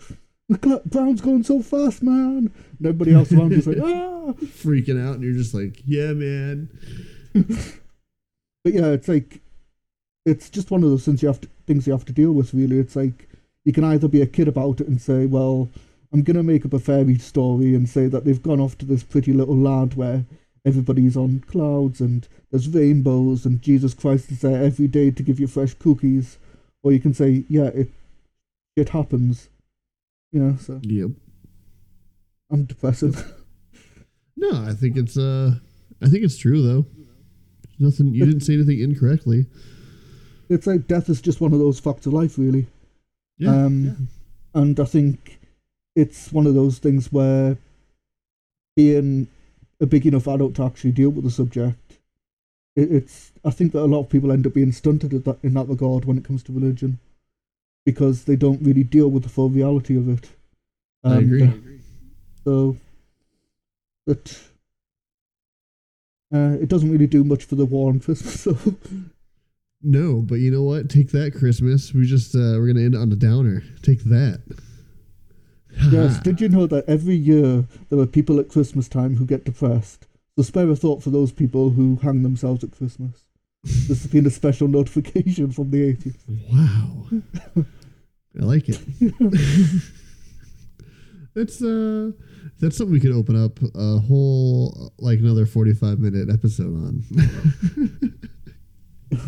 The ground's going so fast, man. And everybody else around you's like, ah. Freaking out, and you're just like, yeah, man. But yeah, it's like, it's just one of those things you have to, things you have to deal with. Really, it's like you can either be a kid about it and say, well, I'm gonna make up a fairy story and say that they've gone off to this pretty little land where everybody's on clouds and there's rainbows and Jesus Christ is there every day to give you fresh cookies, or you can say, yeah, it it happens. You know, so Yep. I'm depressing. No, I think it's uh, I think it's true though. Nothing. You didn't say anything incorrectly. it's like death is just one of those facts of life, really. Yeah. Um, yeah. and I think it's one of those things where being a big enough adult to actually deal with the subject, it, it's I think that a lot of people end up being stunted at that, in that regard when it comes to religion, because they don't really deal with the full reality of it. I agree. So, but uh, it doesn't really do much for the war on Christmas. So No, but you know what? Take that, Christmas. We just uh, we're gonna end on a downer. Take that. Yes, did you know that every year there are people at Christmas time who get depressed? So spare a thought for those people who hang themselves at Christmas. This has been a special notification from the atheists. Wow. I like it. that's uh that's something we could open up a whole like another 45 minute episode on.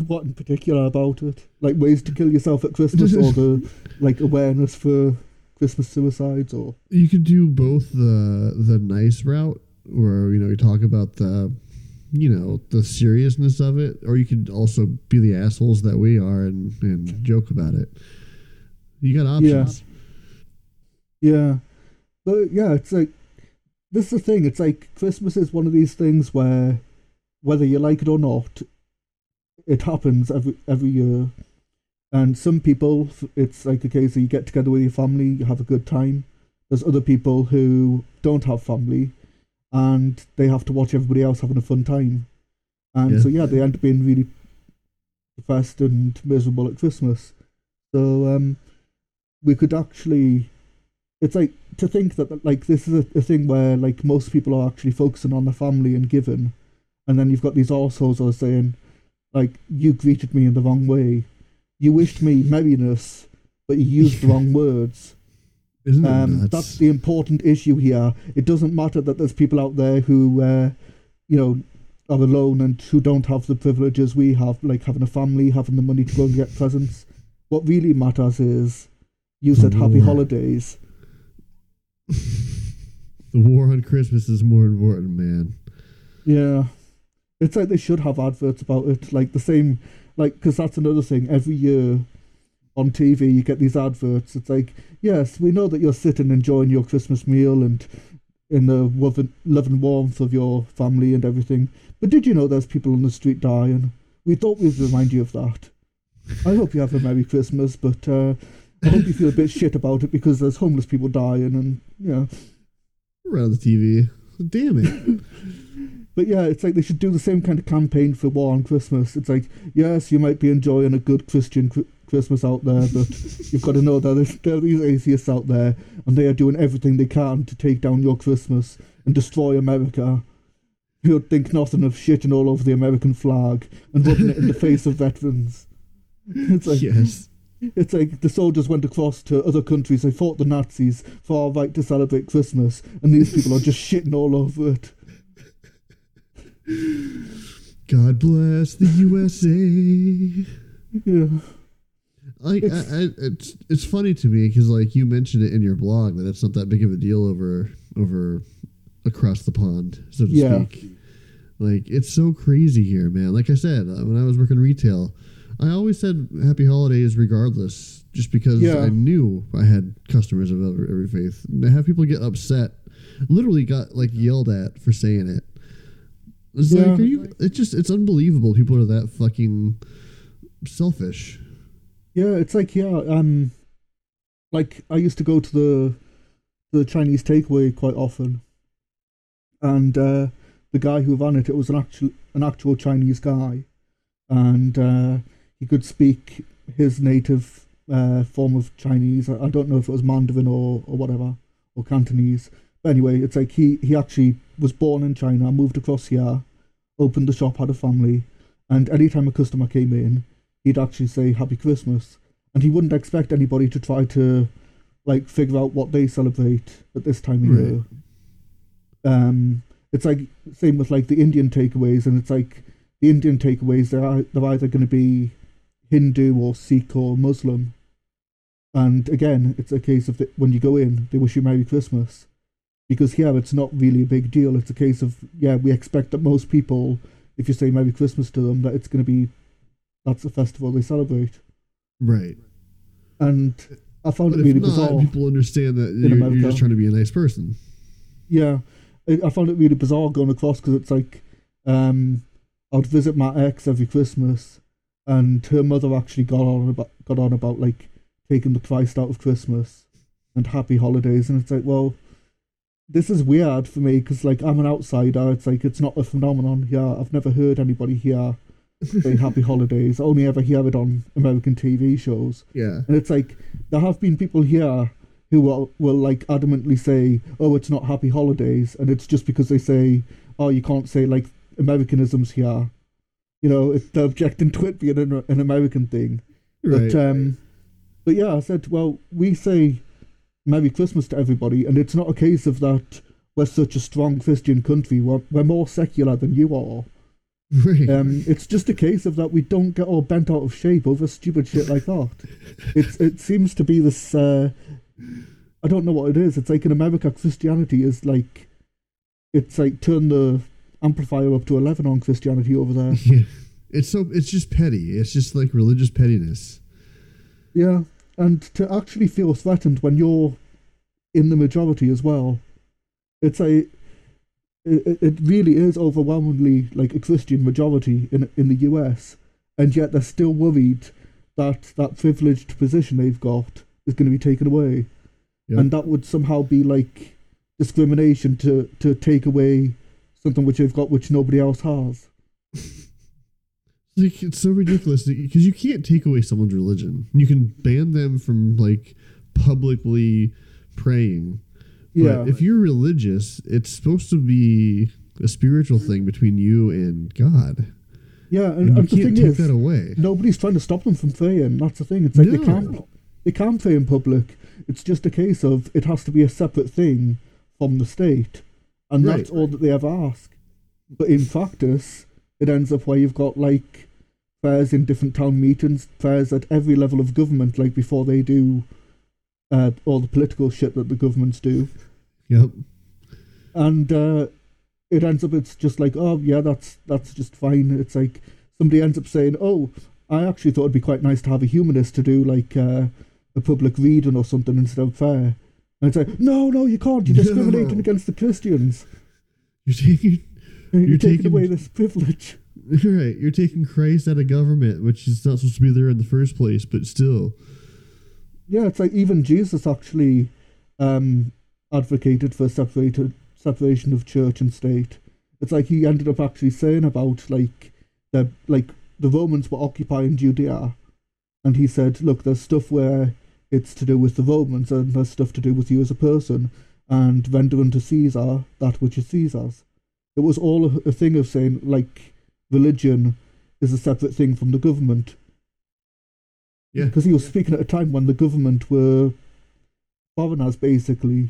What in particular about it? Like ways to kill yourself at Christmas or the like awareness for Christmas suicides or you could do both the the nice route where you know you talk about the you know the seriousness of it or you could also be the assholes that we are and and joke about it. You got options. Yeah. But yeah, it's like this is the thing, it's like Christmas is one of these things where whether you like it or not, it happens every every year. And some people it's like a case of you get together with your family, you have a good time. There's other people who don't have family and they have to watch everybody else having a fun time. And Yeah. so yeah, they end up being really depressed and miserable at Christmas. So um we could actually it's like to think that like this is a, a thing where like most people are actually focusing on the family and giving and then you've got these assholes who are saying like you greeted me in the wrong way you wished me merriness but you used the wrong words Isn't it um, nuts? that's the important issue here it doesn't matter that there's people out there who uh, you know are alone and who don't have the privileges we have like having a family having the money to go and get presents what really matters is you said happy holidays the war on Christmas is more important, man. Yeah. It's like they should have adverts about it, like the same, like, because that's another thing. Every year on TV, you get these adverts. It's like, yes, we know that you're sitting enjoying your Christmas meal and in the love and, love and warmth of your family and everything. But did you know there's people on the street dying? We thought we'd remind you of that. I hope you have a Merry Christmas, but uh, I hope you feel a bit shit about it because there's homeless people dying and yeah. Around the TV. Damn it. But yeah, it's like they should do the same kind of campaign for War on Christmas. It's like, yes, you might be enjoying a good Christian cr- Christmas out there, but you've got to know that there are these atheists out there, and they are doing everything they can to take down your Christmas and destroy America. Who think nothing of shitting all over the American flag and rubbing it in the face of veterans. It's like, yes. it's like the soldiers went across to other countries. They fought the Nazis for our right to celebrate Christmas, and these people are just shitting all over it. God bless the USA. Yeah. Like I, It's- I, it's it's funny to me because like you mentioned it in your blog that it's not that big of a deal over over across the pond, so to Yeah. speak. Like it's so crazy here, man. Like I said, uh, when I was working retail, I always said happy holidays regardless, just because Yeah. I knew I had customers of every, every faith. And to have people get upset, literally got like yelled at for saying it. It's Yeah. like, are you? It's just it's unbelievable. People are that fucking selfish. Yeah, it's like yeah, um, like I used to go to the the Chinese takeaway quite often, and uh, the guy who ran it, it was an actual an actual Chinese guy, and uh, he could speak his native uh, form of Chinese. I, I don't know if it was Mandarin or or whatever or Cantonese. But anyway, it's like he he actually was born in China, moved across here, opened the shop, had a family, and anytime a customer came in, he'd actually say Happy Christmas, and he wouldn't expect anybody to try to like figure out what they celebrate at this time of Right. year. Um, it's like same with like the Indian takeaways, and it's like the Indian takeaways they're they're either going to be Hindu or Sikh or Muslim, and again it's a case of the, when you go in they wish you Merry Christmas, because here it's not really a big deal. It's a case of yeah we expect that most people if you say Merry Christmas to them that it's going to be that's the festival they celebrate, Right. and I found But it really not, bizarre. people understand that you're, you're just trying to be a nice person. Yeah, I I found it really bizarre going across because it's like um, I'd visit my ex every Christmas, and her mother actually got on about got on about like taking the Christ out of Christmas and happy holidays, and it's like, well, this is weird for me because like I'm an outsider. It's like it's not a phenomenon here. I've never heard anybody here say happy holidays. I only ever hear it on American TV shows. Yeah. And it's like there have been people here who will, will like adamantly say, "Oh, it's not happy holidays," and it's just because they say, "Oh, you can't say like Americanisms here." You know, it, they're objecting to it being an, an American thing. Right. But um, but yeah, I said, well, we say Merry Christmas to everybody, and it's not a case of that we're such a strong Christian country. We're we're more secular than you are. right. Um, it's just a case of that we don't get all bent out of shape over stupid shit like that. It's it seems to be this. Uh, I don't know what it is. It's like in America, Christianity is like, it's like turn the amplifier up to eleven on Christianity over there. yeah. It's so it's just petty. It's just like religious pettiness. Yeah, and to actually feel threatened when you're in the majority as well, it's a. It, it really is overwhelmingly like a Christian majority in in the US, and yet they're still worried that that privileged position they've got is going to be taken away, and that would somehow be like discrimination to to take away something which they've got which nobody else has. Like it's so ridiculous because you can't take away someone's religion. You can ban them from like publicly praying. Yeah, But if you're religious, it's supposed to be a spiritual thing between you and God. yeah, and, And you and the can't thing take is, that away. nobody's trying to stop them from praying. That's the thing. It's like they can't they can't pray in public. It's just a case of it has to be a separate thing from the state, and Right. that's all that they ever ask. But in practice, it ends up where you've got like fairs in different town meetings, fairs at every level of government, like before they do uh, all the political shit that the governments do, Yep. and uh, it ends up it's just like oh yeah that's that's just fine. It's like somebody ends up saying oh I actually thought it'd be quite nice to have a humanist to do like uh, a public reading or something instead of fair. And it's like, no, no, you can't. You're discriminating No. against the Christians. You're taking You're, You're taking, taking- away this privilege. right. You're taking Christ out of government, which is not supposed to be there in the first place. But still, yeah, it's like even Jesus actually um, advocated for separated separation of church and state. It's like he ended up actually saying about like the like the Romans were occupying Judea, and he said, look, there's stuff where it's to do with the Romans, and there's stuff to do with you as a person, and render unto Caesar that which is Caesar's. It was all a, a thing of saying like religion is a separate thing from the government. Yeah. Because he was speaking at a time when the government were foreigners, basically.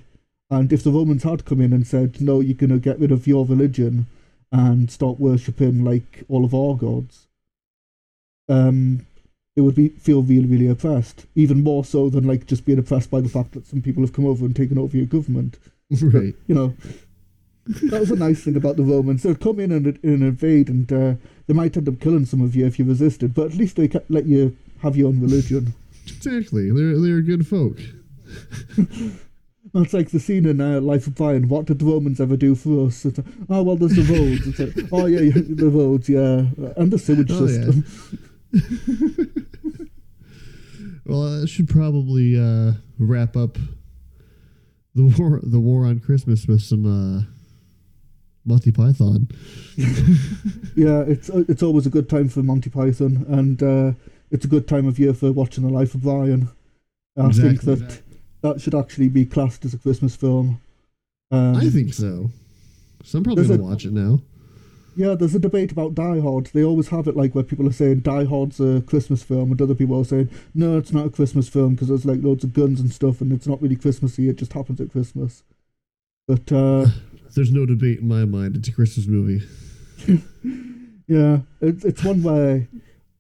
And if the Romans had come in and said, no, you're going to get rid of your religion and start worshipping like all of our gods, um, they would be feel really, really oppressed. Even more so than like just being oppressed by the fact that some people have come over and taken over your government. Right. You know, that was a nice thing about the Romans. They'd come in and, and invade, and uh, they might end up killing some of you if you resisted, but at least they let you have your own religion. Exactly. They're they're good folk. That's like the scene in uh, Life of Brian. What did the Romans ever do for us? It's oh well, there's the roads. It's like, oh yeah, yeah, the roads, yeah, and the sewage Oh, yeah. system. Well, I should probably uh, wrap up the war the war on Christmas with some uh, Monty Python. Yeah, it's uh, it's always a good time for Monty Python, and uh, it's a good time of year for watching The Life of Brian. I think Exactly. that that should actually be classed as a Christmas film. Um, I think so. So I'm probably gonna a- watch it now. Yeah, there's a debate about Die Hard. They always have it like where people are saying Die Hard's a Christmas film, and other people are saying no, it's not a Christmas film because there's like loads of guns and stuff, and it's not really Christmassy. It just happens at Christmas. But uh, There's no debate in my mind. It's a Christmas movie. yeah, it's it's one where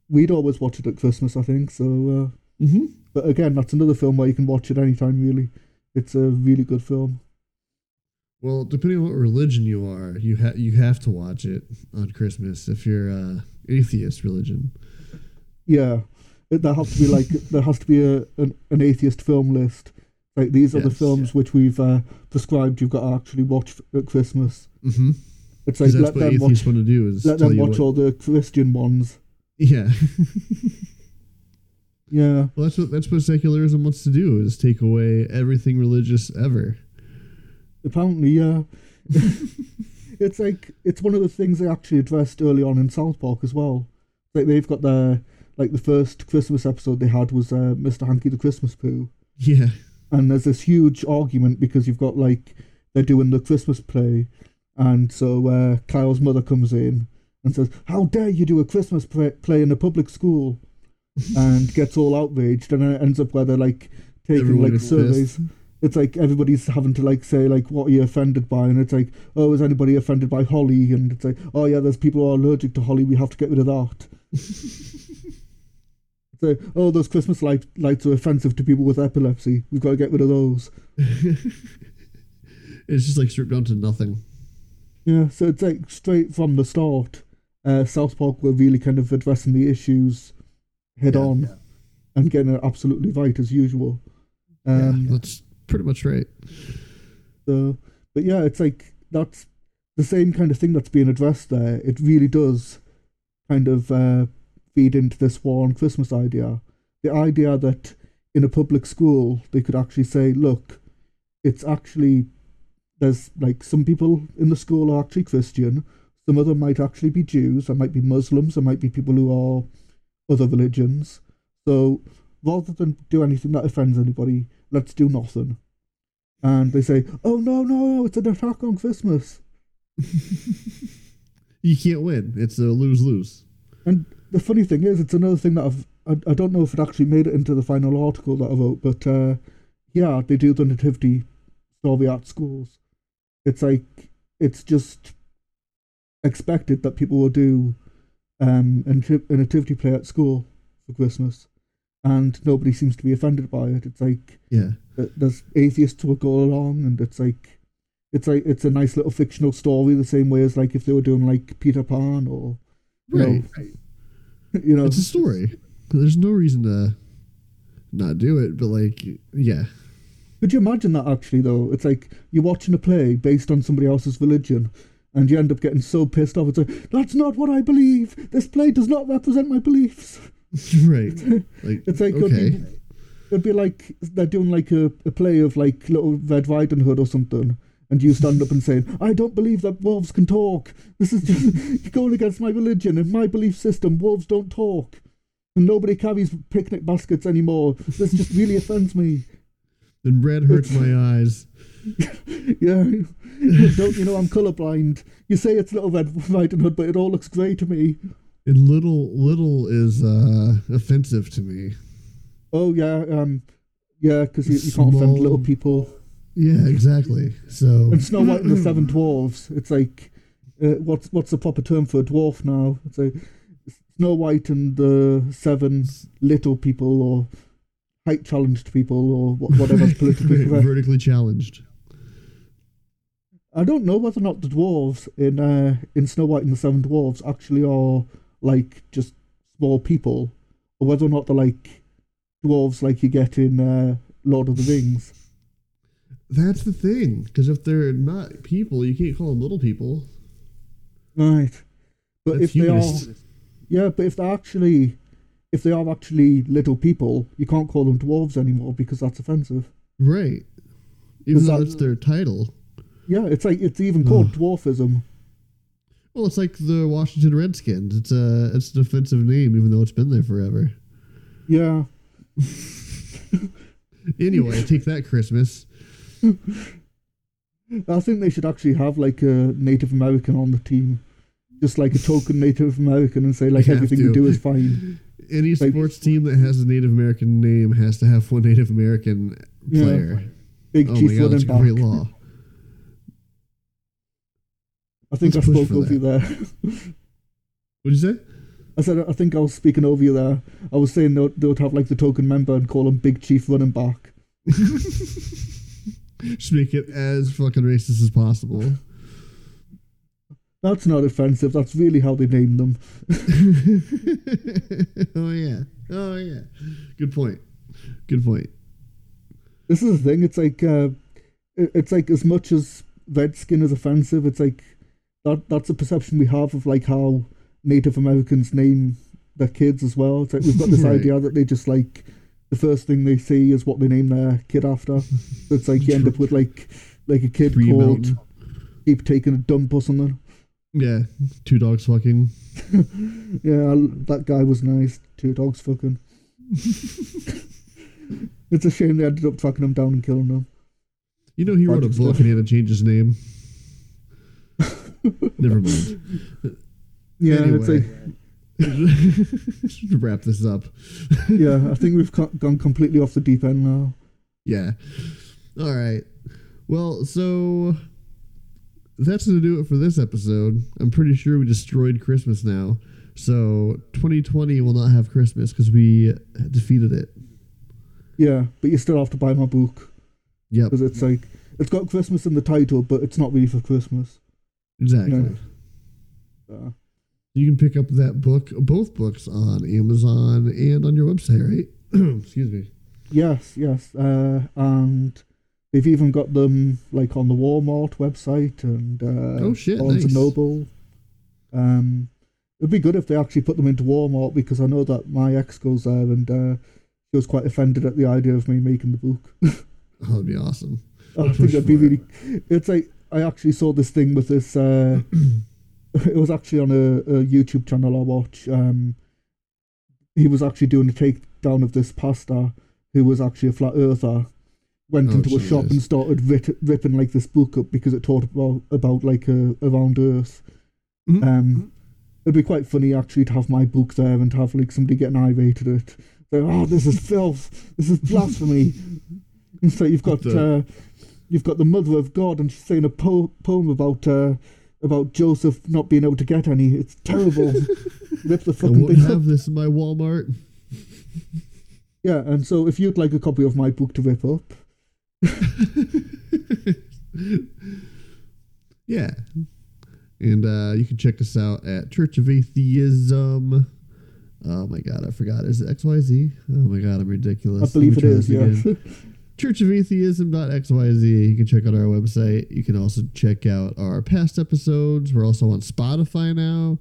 we'd always watch it at Christmas, I think. So, uh, Mm-hmm. but again, that's another film where you can watch it anytime. Really, it's a really good film. Well, depending on what religion you are, you ha- you have to watch it on Christmas if you're uh, atheist religion. Yeah, it, there has to be like there has to be a an, an atheist film list. Like these are the Yes. films which we've uh, prescribed you've got to actually watch at Christmas. Mm-hmm. It's like let them watch want to do is let them watch what- all the Christian ones. Yeah. Yeah, well, that's what that's what secularism wants to do is take away everything religious ever. apparently, yeah. it's like it's one of the things they actually addressed early on in South Park as well. Like they've got their like the first Christmas episode they had was uh, Mr. Hankey the Christmas Poo. Yeah. And there's this huge argument because you've got like they're doing the Christmas play, and so uh, Kyle's mother comes in and says, "How dare you do a Christmas play, in a public school?" and gets all outraged, and it ends up where they're like taking Everyone like surveys. It's like everybody's having to like say like what are you offended by, and it's like oh is anybody offended by holly, and it's like oh yeah there's people who are allergic to holly, we have to get rid of that. It's like, oh, those Christmas light, lights are offensive to people with epilepsy. We've got to get rid of those. it's just like stripped down to nothing. Yeah, so it's like straight from the start, uh, South Park were really kind of addressing the issues head Yeah. on and getting it absolutely right as usual. yeah, Um, that's pretty much right. so, but yeah, it's like that's the same kind of thing that's being addressed there. It really does kind of uh, feed into this war on Christmas idea. The idea that in a public school they could actually say, look, it's actually there's like some people in the school are actually Christian, some of them might actually be Jews, there might be Muslims, there might be people who are other religions. So rather than do anything that offends anybody, let's do nothing. And they say, oh no, no, it's an attack on Christmas. you can't win. It's a lose lose. And the funny thing is, it's another thing that I've, I, I don't know if it actually made it into the final article that I wrote, but uh, yeah, they do the nativity story at schools. It's like, it's just expected that people will do um, a nativity play at school for Christmas. And nobody seems to be offended by it. It's like, Yeah. there's atheists who will go along, and it's like, it's like it's a nice little fictional story, the same way as like if they were doing like Peter Pan or you know, Right. you know, It's a story. There's no reason to not do it, but like, yeah. Could you imagine that actually though? It's like you're watching a play based on somebody else's religion and you end up getting so pissed off. It's like, that's not what I believe. This play does not represent my beliefs. right. Like, It's like, okay. It'd be like they're doing like a, a play of like Little Red Riding Hood or something, and you stand up and say, "I don't believe that wolves can talk. This is just you're going against my religion and my belief system. Wolves don't talk, and nobody carries picnic baskets anymore. This just really offends me." And red hurts my eyes. Yeah, don't you know I'm colorblind? You say it's Little Red Riding Hood, but it all looks grey to me. And little little is uh, offensive to me. Oh yeah, um, yeah, because you, you can't offend little people. Yeah, exactly. So And Snow White and the Seven Dwarves. It's like, uh, what's what's the proper term for a dwarf now? It's like Snow White and the Seven Little People, or height challenged people, or wha- whatever's politically correct. vertically challenged. I don't know whether or not the dwarves in uh, in Snow White and the Seven Dwarves actually are like just small people, or whether or not they're like dwarves like you get in uh, Lord of the Rings. That's the thing. Because if they're not people, you can't call them little people. Right. But That's if they are. Yeah, but if they're actually, if they are actually little people, you can't call them dwarves anymore because that's offensive. Right. Even though that- that's their title. Yeah, it's like it's even called dwarfism. Well, it's like the Washington Redskins. It's a it's an offensive name, even though it's been there forever. Yeah, Anyway, take that Christmas. I think they should actually have like a Native American on the team, just like a token Native American, and say like everything you do is fine. Any Like- sports team that has a Native American name has to have one Native American Yeah. player. Big Oh chief my god, that's running a great law. I think Let's I spoke over that. you there. What'd you say? I said I think I was speaking over you there. I was saying they would, they would have like the token member and call him Big Chief Running Back. Just make it as fucking racist as possible. That's not offensive. That's really how they named them. oh yeah. Oh yeah. Good point. Good point. This is the thing. It's like uh, it's like as much as redskin is offensive, it's like that. That's a perception we have of like how Native Americans name their kids as well. It's like we've got this Right. idea that they just like the first thing they see is what they name their kid after. It's like you end up with like like a kid Tree called Mountain. keep taking a dump or something. Yeah. Two dogs fucking. Yeah, I- that guy was nice. Two dogs fucking. It's a shame they ended up tracking him down and killing him. You know he wrote a book and he had to change his name. Never mind. Yeah, it's like wrap this up. yeah, I think we've co- gone completely off the deep end now. Yeah. All right. Well, so that's going to do it for this episode. I'm pretty sure we destroyed Christmas now. So 2020 will not have Christmas because we defeated it. Yeah, but you still have to buy my book Yeah. because it's like it's got Christmas in the title, but it's not really for Christmas. Exactly. Yeah. Uh, You can pick up that book, both books, on Amazon and on your website, right? Excuse me. yes, yes, uh, and they've even got them like on the Walmart website and uh, Oh, shit, Barnes nice. and Noble. Um, it'd be good if they actually put them into Walmart because I know that my ex goes there and uh, she was quite offended at the idea of me making the book. Oh, that'd be awesome. I think that'd be really. It's like I actually saw this thing with this. Uh, it was actually on a, a YouTube channel I watch. Um, he was actually doing a takedown of this pastor who was actually a flat earther. Went Oh, into a shop and started ripping like this book up because it talked about about like a around Earth. Mhm. Um, it'd be quite funny actually to have my book there and to have like somebody getting irate at it. Say, oh, this is filth. This is blasphemy. And so you've got The- uh, you've got the mother of God, and she's saying a po- poem about uh, about Joseph not being able to get any. It's terrible. Rip the I fucking won't thing up. have this in my Walmart. Yeah, and so if you'd like a copy of my book to rip up, yeah. And uh, you can check us out at Church of Atheism. Oh my god, I forgot. Is it XYZ? Oh my god, I'm ridiculous. I believe Let it me try is. this Yeah. churchofatheism.xyz. You can check out our website. You can also check out our past episodes. We're also on Spotify now,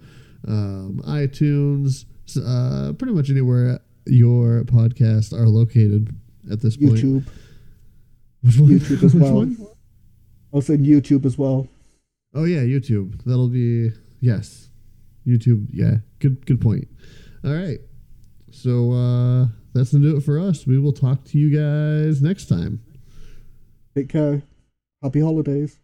um, iTunes, uh, pretty much anywhere your podcasts are located. at this point. YouTube. Which one? YouTube as Which well. one? Saying YouTube as well. Oh yeah, YouTube. That'll be yes. YouTube, yeah. Good good point. All right. So uh that's gonna do it for us. We will talk to you guys next time. Take care. Happy holidays.